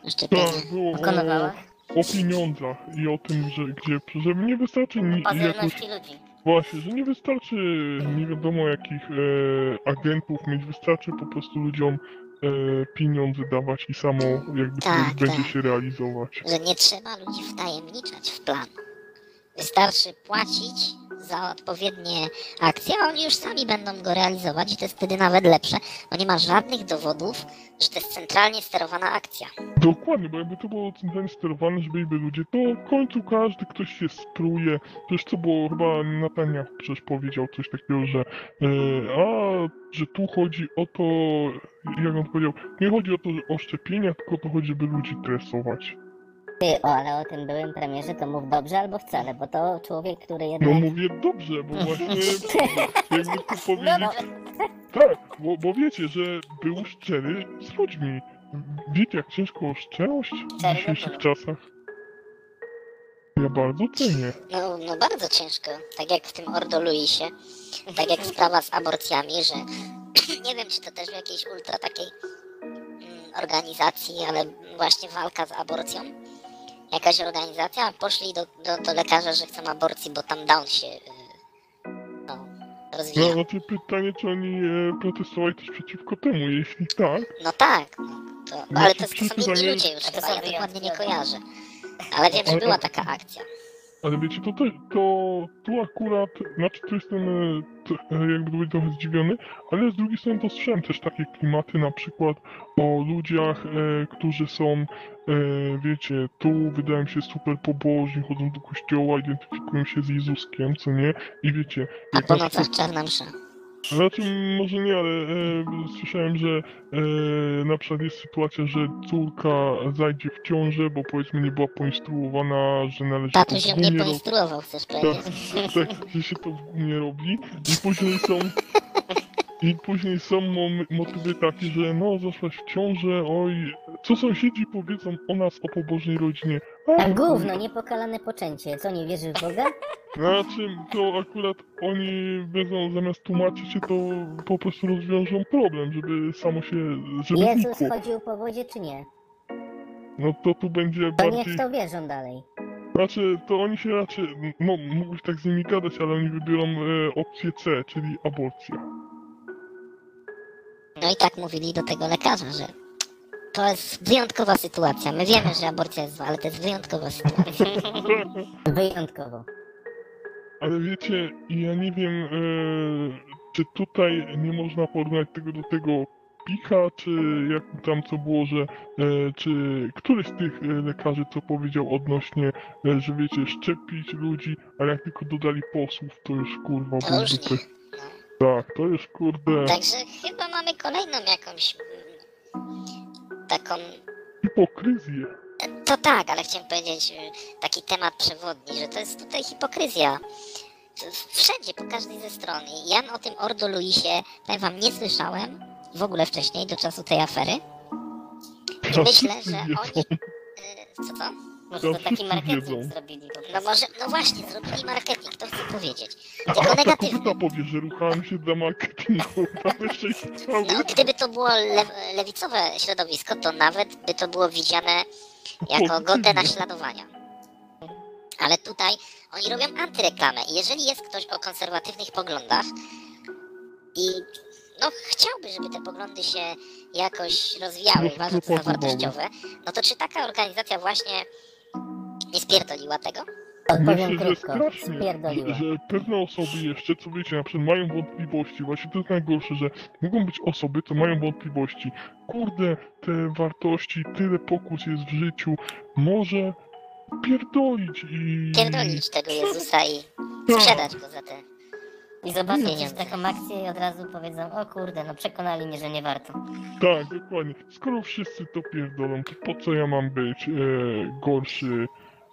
szczepienia. Tak, było O konowałach? o, o pieniądzach i o tym, że gdzie, że nie wystarczy ni, O jakoś, ludzi. właśnie, że nie wystarczy nie wiadomo jakich e, agentów mieć, wystarczy po prostu ludziom pieniądze dawać i samo jakby to Tak, już będzie tak. się realizować. Że nie trzeba ludzi wtajemniczać w plan. Wystarczy płacić za odpowiednie akcje, a oni już sami będą go realizować i to jest wtedy nawet lepsze, bo nie ma żadnych dowodów, że to jest centralnie sterowana akcja. Dokładnie, bo jakby to było centralnie sterowane, że byliby ludzie, to w końcu każdy ktoś się spruje. Przecież co było, chyba Natania przecież powiedział coś takiego, że e, a, że tu chodzi o to, jak on powiedział, nie chodzi o to, o szczepienia, tylko o to chodzi, żeby ludzi tresować. Ty, o, ale o tym byłym premierze to mów dobrze albo wcale, bo to człowiek, który No jednak... mówię dobrze, bo właśnie jakby tu No powiedzieć, dobrze. tak, bo, bo wiecie, że był szczery z ludźmi. Wiecie, jak ciężko o szczerość w Szczery dzisiejszych czasach? Ja bardzo cenię. No, no bardzo ciężko, tak jak w tym Ordo Luisie, tak jak sprawa z aborcjami, że nie wiem, czy to też w jakiejś ultra takiej mm, organizacji, ale właśnie walka z aborcją. Jakaś organizacja, poszli do, do, do lekarza, że chcą aborcji, bo tam down się y, no, No, rozwija. znaczy pytanie, czy oni e, protestowali też przeciwko temu, jeśli tak, No tak, no, to, No ale to to, to są inni ludzie już to chyba, ja dokładnie nie kojarzę. Ale wiem, że była taka akcja. Ale wiecie, to, te, to tu akurat, znaczy tu jestem e, e, jakby to być trochę zdziwiony, ale z drugiej strony dostrzegłem też takie klimaty, na przykład o ludziach, e, którzy są, e, wiecie, tu wydają się super pobożni, chodzą do kościoła, identyfikują się z Jezuskiem, co nie, i wiecie, A po na przykład- nocach czarna msza. Znaczy, może nie, ale e, słyszałem, że e, na przykład jest sytuacja, że córka zajdzie w ciążę, bo powiedzmy nie była poinstruowana, że należy Tatuś to ją nie poinstruował, chcesz Tak, powiedzieć. tak, że się to w gumie robi. I później są... I później są motywy takie, że no, zaszłaś w ciążę, oj, co sąsiedzi powiedzą o nas, o pobożnej rodzinie. A gówno, niepokalane poczęcie. Co, nie wierzysz w Boga? Znaczy, to akurat oni będą zamiast tłumaczyć się, to po prostu rozwiążą problem, żeby samo się, żeby Jezus znikło. chodził po wodzie czy nie? No to tu będzie To bardziej... niech w to wierzą dalej. Znaczy, to oni się raczej, no mógłbyś tak z nimi gadać, ale oni wybiorą e, opcję C, czyli aborcja. No i tak mówili do tego lekarza, że to jest wyjątkowa sytuacja. My wiemy, że aborcja jest zła, ale to jest wyjątkowa sytuacja. Wyjątkowo. Ale wiecie, ja nie wiem, e, czy tutaj nie można porównać tego do tego Picha, czy jak tam co było, że e, czy któryś z tych e, lekarzy co powiedział odnośnie, e, że wiecie, szczepić ludzi, a jak tylko dodali posłów, to już kurwa To. No. Tak, to już kurde Także chyba mamy kolejną jakąś mm, taką. hipokryzję. To tak, ale chciałem powiedzieć y, taki temat przewodni, że to jest tutaj hipokryzja. Wszędzie, po każdej ze stron. Ja o tym Ordo Luisie, powiem wam, nie słyszałem w ogóle wcześniej, do czasu tej afery. I myślę, że oni... y, Co to? Może To to taki wszyscy marketing wiedzą. zrobili No może, no właśnie, zrobili marketing, to chcę powiedzieć. A Tylko ta negatywny. kobieta powie, że ruchałem się dla marketingu, tam jeszcze i strzały. No, gdyby to było le lewicowe środowisko, to nawet by to było widziane jako godne naśladowania. Ale tutaj oni robią antyreklamę. I jeżeli jest ktoś o konserwatywnych poglądach i no chciałby, żeby te poglądy się jakoś rozwijały, No, uważa to za wartościowe, no to czy taka organizacja właśnie nie spierdoliła tego? Odpowiem Myślę, że krótko. strasznie, że, Spierdoliła. że pewne osoby jeszcze, co wiecie, na przykład mają wątpliwości, właśnie to jest najgorsze, że mogą być osoby, co mają wątpliwości. Kurde, te wartości, tyle pokus jest w życiu, może pierdolić i... Pierdolić tego Jezusa i Tak. sprzedać go za te I zobaczą gdzieś Pieniądze. taką akcję i od razu powiedzą, o kurde, no przekonali mnie, że nie warto. Tak, dokładnie. Skoro wszyscy to pierdolą, to po co ja mam być e, gorszy?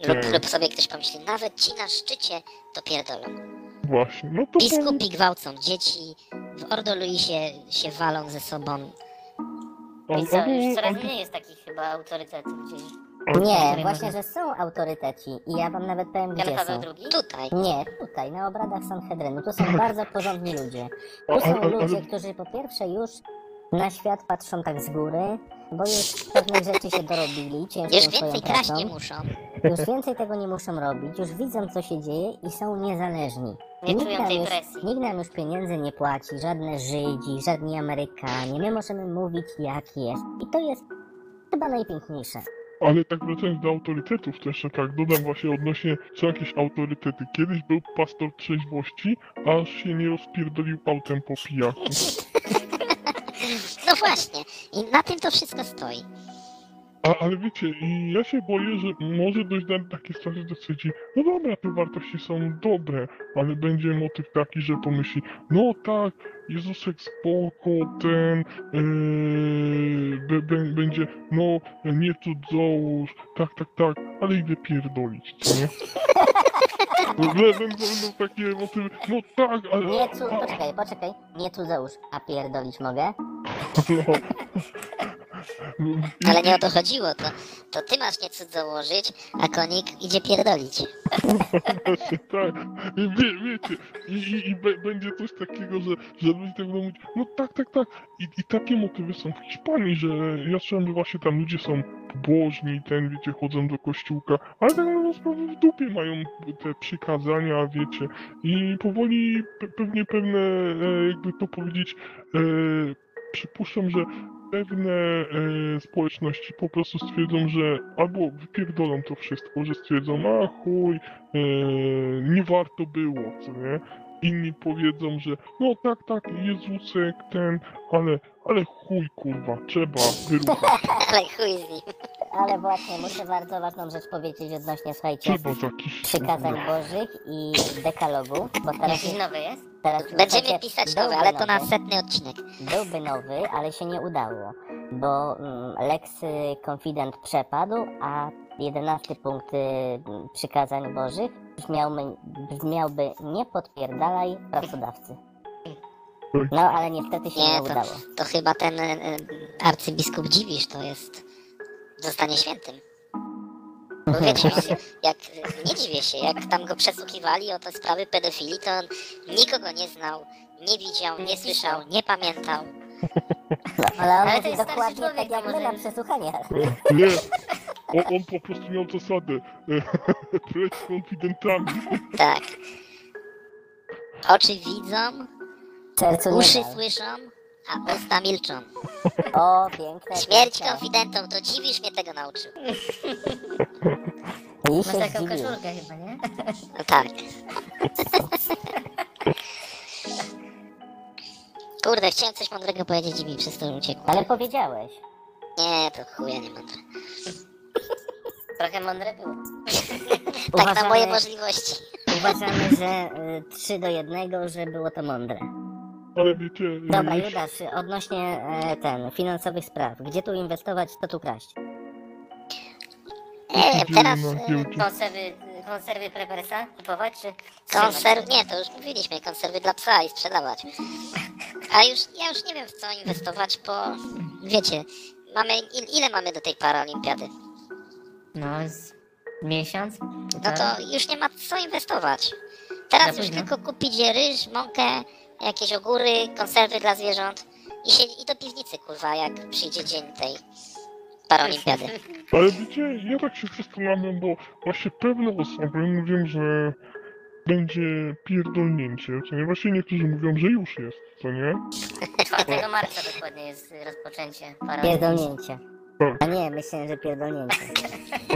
Lub, Nie. lub sobie ktoś pomyśli, nawet ci na szczycie to pierdolą. Właśnie, no to... Biskupi gwałcą dzieci, w Ordo Luisie się walą ze sobą. I co, już coraz mniej jest takich chyba autorytetów gdzieś. Nie, właśnie, że są autoryteci i ja wam nawet powiem, Jan gdzie są. II? Tutaj. Nie, tutaj, na obradach Sanhedrynu. Tu są bardzo porządni ludzie. Tu są ludzie, którzy po pierwsze już na świat patrzą tak z góry, bo już pewnych rzeczy się dorobili, ciężką Już swoją więcej kraść pracą. nie muszą. Już więcej tego nie muszą robić, już widzą co się dzieje i są niezależni. Nie nikt, czują nam tej już, presji. nikt nam już pieniędzy nie płaci, żadne Żydzi, żadni Amerykanie. My możemy mówić jak jest. I to jest chyba najpiękniejsze. Ale tak wracając do autorytetów, to jeszcze tak dodam właśnie odnośnie, są jakieś autorytety. Kiedyś był pastor trzeźwości, aż się nie rozpierdolił autem po pijaku. No właśnie. I na tym to wszystko stoi. A, ale wiecie, i ja się boję, że może dojść do takiej sytuacji, że stwierdzi, no dobra, te wartości są dobre, ale będzie motyw taki, że pomyśli, no tak, Jezusek spoko, ten, yy, będzie, no, nie cudzołóż, tak, tak, tak, ale idę pierdolić, co nie? Będą, takie motywy, no tak, ale... Nie cu... Poczekaj, poczekaj. Nie cudzołóż, a pierdolić mogę? No. Ale nie o to chodziło. To, to ty masz nie cudzołożyć, a konik idzie pierdolić. Tak. I Wie, wiecie, i, i, i będzie coś takiego, że, że ludzie tak będą mówić, no tak, tak, tak. I, I takie motywy są w Hiszpanii, że ja słyszałem, że właśnie tam ludzie są pobożni, ten, wiecie, chodzą do kościółka, ale tak naprawdę sprawę w dupie mają te przykazania, wiecie. I powoli pe, pewnie pewne, e, jakby to powiedzieć, e, przypuszczam, że pewne e, społeczności po prostu stwierdzą, że albo wypierdolą to wszystko, że stwierdzą, a chuj, e, nie warto było, co nie? Inni powiedzą, że no tak, tak, Jezusek, ten, ale, ale chuj kurwa, trzeba wyruchać, Ale chuj z nim. Ale właśnie muszę bardzo ważną rzecz powiedzieć odnośnie, słuchajcie, trzeba jakiś przykazań bożych i dekalogu, bo teraz, Jakiś nowy jest? teraz Będziemy słuchajcie, pisać byłby ale to na nowy. setny odcinek. Byłby nowy, ale się nie udało, bo mm, Lex y, Confident przepadł, a jedenasty punkt y, mm, przykazań bożych brzmiałby, brzmiałby nie podpierdalaj pracodawcy. No, ale niestety się nie, Nie, to, udało. to chyba ten e, arcybiskup Dziwisz to jest... zostanie świętym. Bo wiecie, on, jak, nie dziwię się, jak tam go przesłuchiwali o te sprawy pedofilii, to on nikogo nie znał, nie widział, nie słyszał, nie pamiętał. No, ale on Ale to mówi dokładnie człowiek, tak jak to my może na przesłuchaniach. Nie, on, on po prostu miał zasadę, preć z konfidentami. Tak. Oczy widzą, Sercu nie uszy słyszą, a usta milczą. O, piękne. Śmierć piękne. konfidentom, to dziwisz mnie tego nauczył. I Masz się taką zdziwił. koszulkę chyba, nie? No tak. Kurde, chciałem coś mądrego powiedzieć i mi przez to uciekło. Ale powiedziałeś. Nie, to chuja nie mądre. Trochę mądre było. Tak na moje możliwości. Uważamy, że y, 3 do 1, że było to mądre. Ale wiecie... Dobra, Judasz, odnośnie e, ten, finansowych spraw. Gdzie tu inwestować, co tu kraść? Nie wiem, teraz e. Konserwy, konserwy prepersa kupować, czy... konserw... Nie, to już mówiliśmy, konserwy dla psa i sprzedawać. A już, ja już nie wiem w co inwestować, bo wiecie, mamy, il, ile mamy do tej paraolimpiady? No, z miesiąc? No to już nie ma co inwestować. Teraz Ja już tylko kupić ryż, mąkę, jakieś ogóry, konserwy dla zwierząt i, się, i do piwnicy, kurwa, jak przyjdzie dzień tej paraolimpiady. Ale wiecie, ja tak się zastanawiam, bo właśnie pewne osoby mówią, że będzie pierdolnięcie, co nie? Właśnie niektórzy mówią, że już jest, co nie? 4 marca dokładnie jest rozpoczęcie paralimpii. Pierdolnięcie. A nie, myślę, że pierdolnięcie.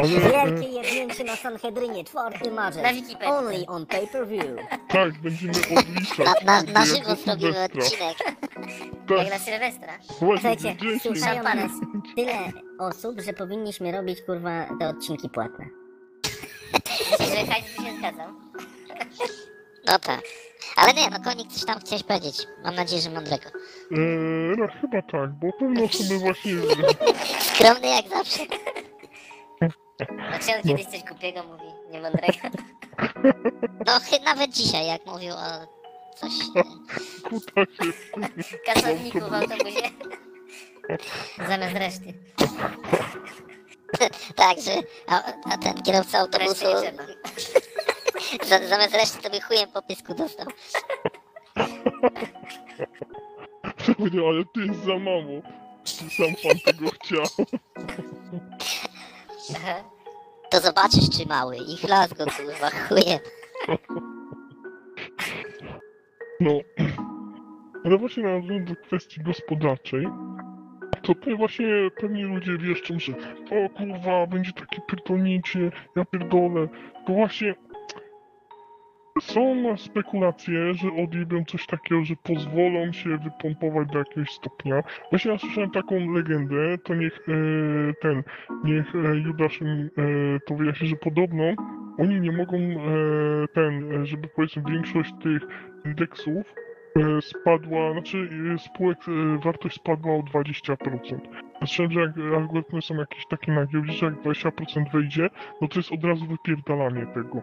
Wielkie jednięcie na Sanhedrynie, 4 marzec. Na Wikipedii. Only on pay-per-view. tak, będziemy odliczać. Na, na, na jak żywo zrobimy odcinek. Jak Tak, na Sylwestra. Słuchajcie, słuchają nas tyle osób, że powinniśmy robić, kurwa, te odcinki płatne. Myślę, że Hajs by się zgadzał. No tak. Ale nie, no konik coś tam chciałeś powiedzieć. Mam nadzieję, że mądrego. Eee, no chyba tak, bo pewne osoby właśnie... Skromny jak zawsze. Dlaczego kiedyś coś głupiego mówi, niemądrego? No chy, nawet dzisiaj, jak mówił o coś... Kasowniku w autobusie. Zamiast reszty. Tak, że a, a ten kierowca autobusu Reszty nie trzeba. za, zamiast reszty to by chujem po pysku dostał. Powiedział, ale ty jest za mało. Sam pan tego chciał. To zobaczysz czy mały i chlas go kurwa chujem. No, ale właśnie nawiązując do kwestii gospodarczej, to tutaj właśnie pewnie ludzie wieszczą, że o kurwa, będzie takie pierdolnięcie, ja pierdolę. To właśnie są spekulacje, że odjebią coś takiego, że pozwolą się wypompować do jakiegoś stopnia. Właśnie ja słyszałem taką legendę, to niech e, ten, niech e, Judasz mi e, to wyjaśni, że podobno oni nie mogą e, ten, e, żeby powiedzmy większość tych indeksów e, spadła, znaczy e, spółek e, wartość spadła o 20%. Słyszałem, że jak algorytmy są jakieś takie na giełdzie, że jak 20% wejdzie, no to jest od razu wypierdalanie tego.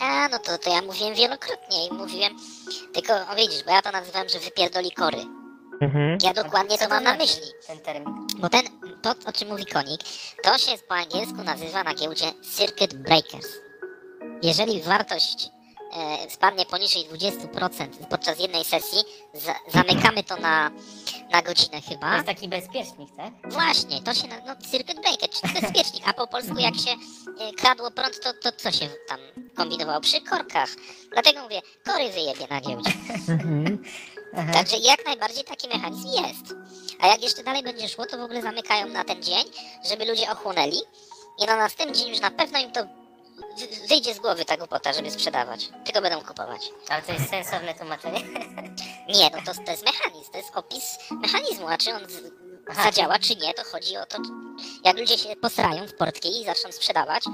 A no to, to ja mówiłem wielokrotnie i mówiłem, tylko o widzisz, bo ja to nazywałem, że wypierdoli kory. Mhm. Ja dokładnie to mam na znaczy myśli. Ten termin. Bo ten, to o czym mówi konik, to się po angielsku nazywa na giełdzie circuit breakers. Jeżeli wartość e, spadnie poniżej 20% podczas jednej sesji, za, zamykamy to na, na godzinę To chyba. jest taki bezpiecznik, tak? Właśnie, to się no circuit breaker, czyli bezpiecznik, a po polsku jak się e, kradło prąd, to, to co się tam kombinowało? Przy korkach. Dlatego mówię, kory wyjebie na giełdzie. Mhm. Aha. Także jak najbardziej taki mechanizm jest. A jak jeszcze dalej będzie szło, to w ogóle zamykają na ten dzień, żeby ludzie ochłonęli i na następny dzień już na pewno im to wyjdzie z głowy ta głupota, żeby sprzedawać. Tylko będą kupować. Ale to jest sensowne tłumaczenie. Nie, no to, to jest mechanizm, to jest opis mechanizmu, a czy on z, Aha. zadziała, czy nie, to chodzi o to, jak ludzie się posrają w portki i zaczną sprzedawać,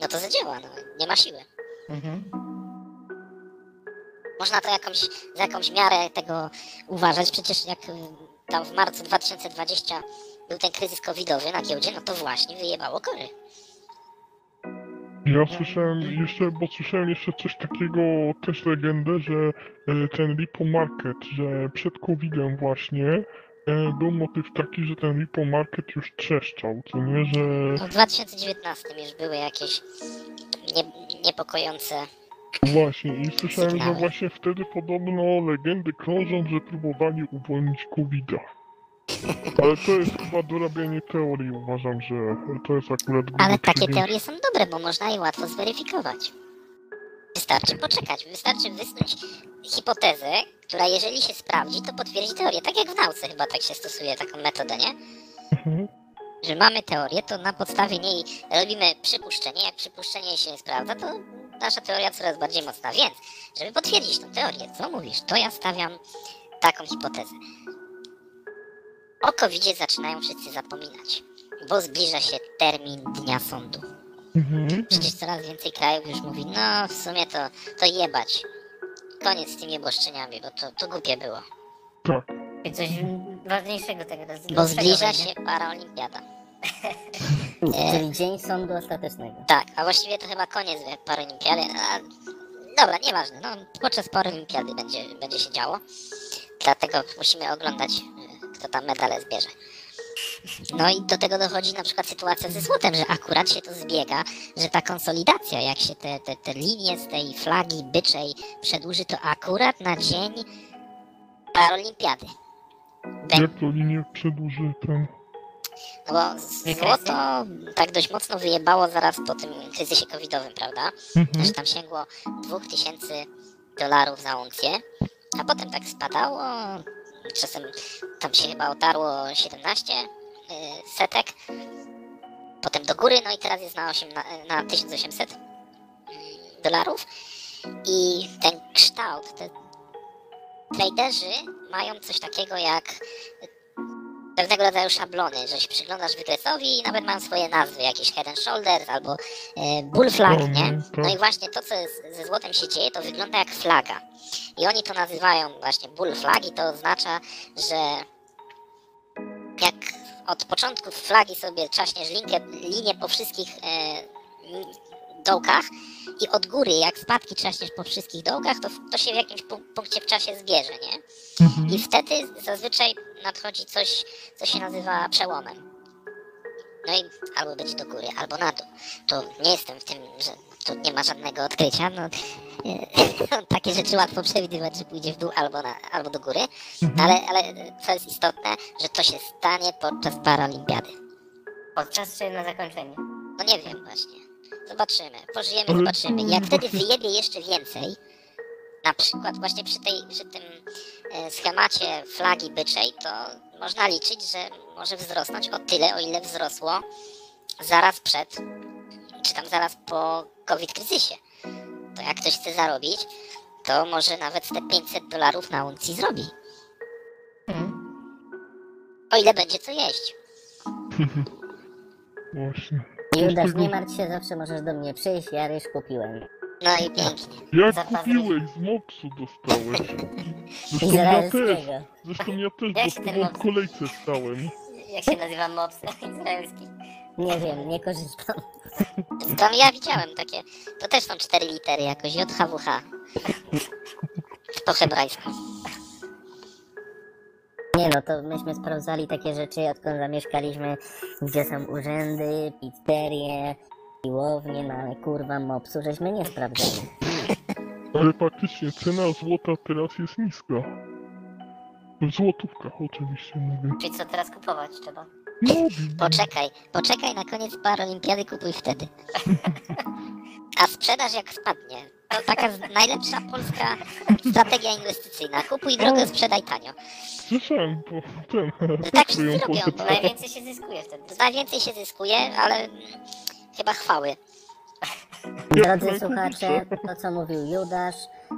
no to zadziała, no, nie ma siły. Mhm. Można to jakąś, za jakąś miarę tego uważać. Przecież jak y, tam w marcu 2020 był ten kryzys covidowy na giełdzie, no to właśnie wyjebało kory. Ja słyszałem jeszcze, bo słyszałem jeszcze coś takiego, też legendę, że e, ten Lipo Market, że przed COVID-em właśnie e, był motyw taki, że ten Lipo Market już trzeszczał, co nie, że No w 2019 już były jakieś nie, niepokojące. właśnie i słyszałem, że właśnie wtedy podobno legendy krążą, że próbowali uwolnić COVID-a. Ale to jest chyba dorabianie teorii, uważam, że to jest akurat... Ale takie teorie są dobre, bo można je łatwo zweryfikować. Wystarczy poczekać, wystarczy wysnuć hipotezę, która jeżeli się sprawdzi, to potwierdzi teorię. Tak jak w nauce chyba tak się stosuje taką metodę, nie? Mhm. że mamy teorię, to na podstawie niej robimy przypuszczenie. Jak przypuszczenie się nie sprawdza, to nasza teoria coraz bardziej mocna. Więc, żeby potwierdzić tą teorię, co mówisz, to ja stawiam taką hipotezę. O covid zaczynają wszyscy zapominać, bo zbliża się termin dnia sądu. Mhm. Przecież coraz więcej krajów już mówi, no w sumie to, to jebać. Koniec z tymi jebłoszczeniami, bo to, to głupie było. Tak. I coś ważniejszego tego. Bo grubszego zbliża się paraolimpiada. Czyli dzień sądu ostatecznego. Tak, a właściwie to chyba koniec paraolimpiady. A, dobra, nieważne, no podczas paraolimpiady będzie, będzie się działo. Dlatego musimy oglądać, kto tam medale zbierze. No i do tego dochodzi na przykład sytuacja ze złotem, że akurat się to zbiega, że ta konsolidacja, jak się te, te, te linie z tej flagi byczej przedłuży, to akurat na dzień paraolimpiady. Bę- Jak to linię przedłuży ten... No bo złoto tak dość mocno wyjebało zaraz po tym kryzysie covidowym, prawda? Mhm. Że tam sięgło 2000 dolarów za uncję, a potem tak spadało, czasem tam się chyba otarło 17 y, setek, potem do góry, no i teraz jest na, 8, na, na 1800 mm, dolarów. I ten kształt, te traderzy mają coś takiego jak pewnego rodzaju szablony, że się przyglądasz wykresowi i nawet mają swoje nazwy, jakieś head and shoulders albo e, bull flag, Mhm, nie? tak. No i właśnie to, co ze złotem się dzieje, to wygląda jak flaga. I oni to nazywają właśnie bull flag i to oznacza, że jak od początku flagi sobie czaśniesz linkę, linię po wszystkich e, dołkach i od góry, jak spadki czaśniesz po wszystkich dołkach, to, to się w jakimś pu- punkcie w czasie zbierze, nie? Mhm. I wtedy zazwyczaj nadchodzi coś, co się nazywa przełomem. No i albo być do góry, albo na dół. To nie jestem w tym, że tu nie ma żadnego odkrycia. No, e, takie rzeczy łatwo przewidywać, że pójdzie w dół albo, na, albo do góry. Mhm. Ale, ale co jest istotne, że to się stanie podczas paralimpiady. Podczas czy na zakończenie? No nie wiem właśnie. Zobaczymy. Pożyjemy, Ale zobaczymy. Jak wtedy wyjebie jeszcze więcej, na przykład właśnie przy, tej, przy tym e, schemacie flagi byczej, to można liczyć, że może wzrosnąć o tyle, o ile wzrosło zaraz przed, czy tam zaraz po COVID kryzysie. To jak ktoś chce zarobić, to może nawet te 500 dolarów na uncji zrobi. O ile będzie co jeść. Właśnie. Judasz, nie martw się, zawsze możesz do mnie przyjść, ja ryż kupiłem. No i pięknie. Jak Zapas- kupiłeś, z mopsu dostałeś. Zresztą ja też. Izraelskiego. Zresztą ja też, Jak bo się z ten tobą w mops- kolejce stałem. Jak się nazywa mops izraelski? Nie wiem, nie korzystam. Tam ja widziałem takie, to też są cztery litery jakoś, JHWH. Po hebrajsku. Nie no, to myśmy sprawdzali takie rzeczy, odkąd zamieszkaliśmy, gdzie są urzędy, pizzerie, siłownie, no ale kurwa mopsu, żeśmy nie sprawdzali. Ale faktycznie cena złota teraz jest niska. W złotówkach oczywiście mówię. Czyli co teraz kupować trzeba? No, Poczekaj, poczekaj na koniec paralimpiady, kupuj wtedy. A sprzedaż jak spadnie. To taka najlepsza polska strategia inwestycyjna. Kupuj drogo, sprzedaj tanio. słyszałem, bo ten... tak wszyscy robią. Bo najwięcej się zyskuje wtedy. Najwięcej się zyskuje, ale chyba chwały. Drodzy słuchacze, to co mówił Judasz,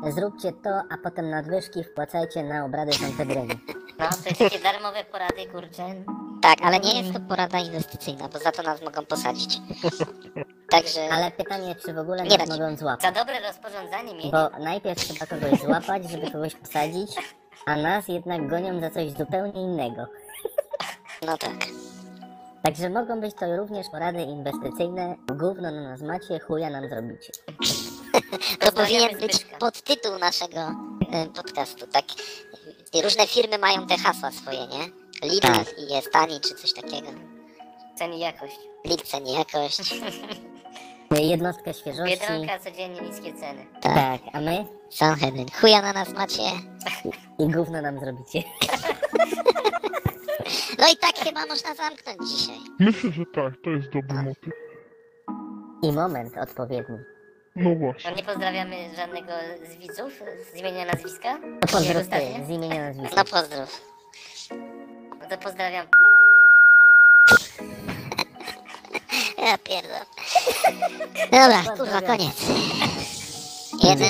zróbcie to, a potem nadwyżki wpłacajcie na obrady Sanhedrynu. No, to jest takie darmowe porady, kurczę. Tak, ale nie jest to porada inwestycyjna, bo za to nas mogą posadzić. Także Ale pytanie, czy w ogóle Nie nas mogą złapać? Za dobre rozporządzanie mieć. Bo najpierw trzeba kogoś złapać, żeby kogoś posadzić, a nas jednak gonią za coś zupełnie innego. no tak. Także mogą być to również porady inwestycyjne. Gówno na nas macie, chuja nam zrobicie. To powinien być podtytuł naszego e, podcastu, tak? I różne firmy mają te hasła swoje, nie? Lidl Tak. i jest tani, czy coś takiego. Cen i jakość. Lidl ceni jakość. Jednostka świeżości. Biedronka codziennie niskie ceny. Tak. Tak, a my? Sanhedrin. Chuja na nas macie. I gówno nam zrobicie. No i tak chyba można zamknąć dzisiaj. Myślę, że tak, to jest dobry motyw. I moment odpowiedni. No No właśnie. nie pozdrawiamy żadnego z widzów z imienia nazwiska? Nie pozdrów ty, z imienia nazwiska. No pozdrów. No to pozdrawiam. Ja pierdolę. Dobra, kurwa, koniec. Jeden.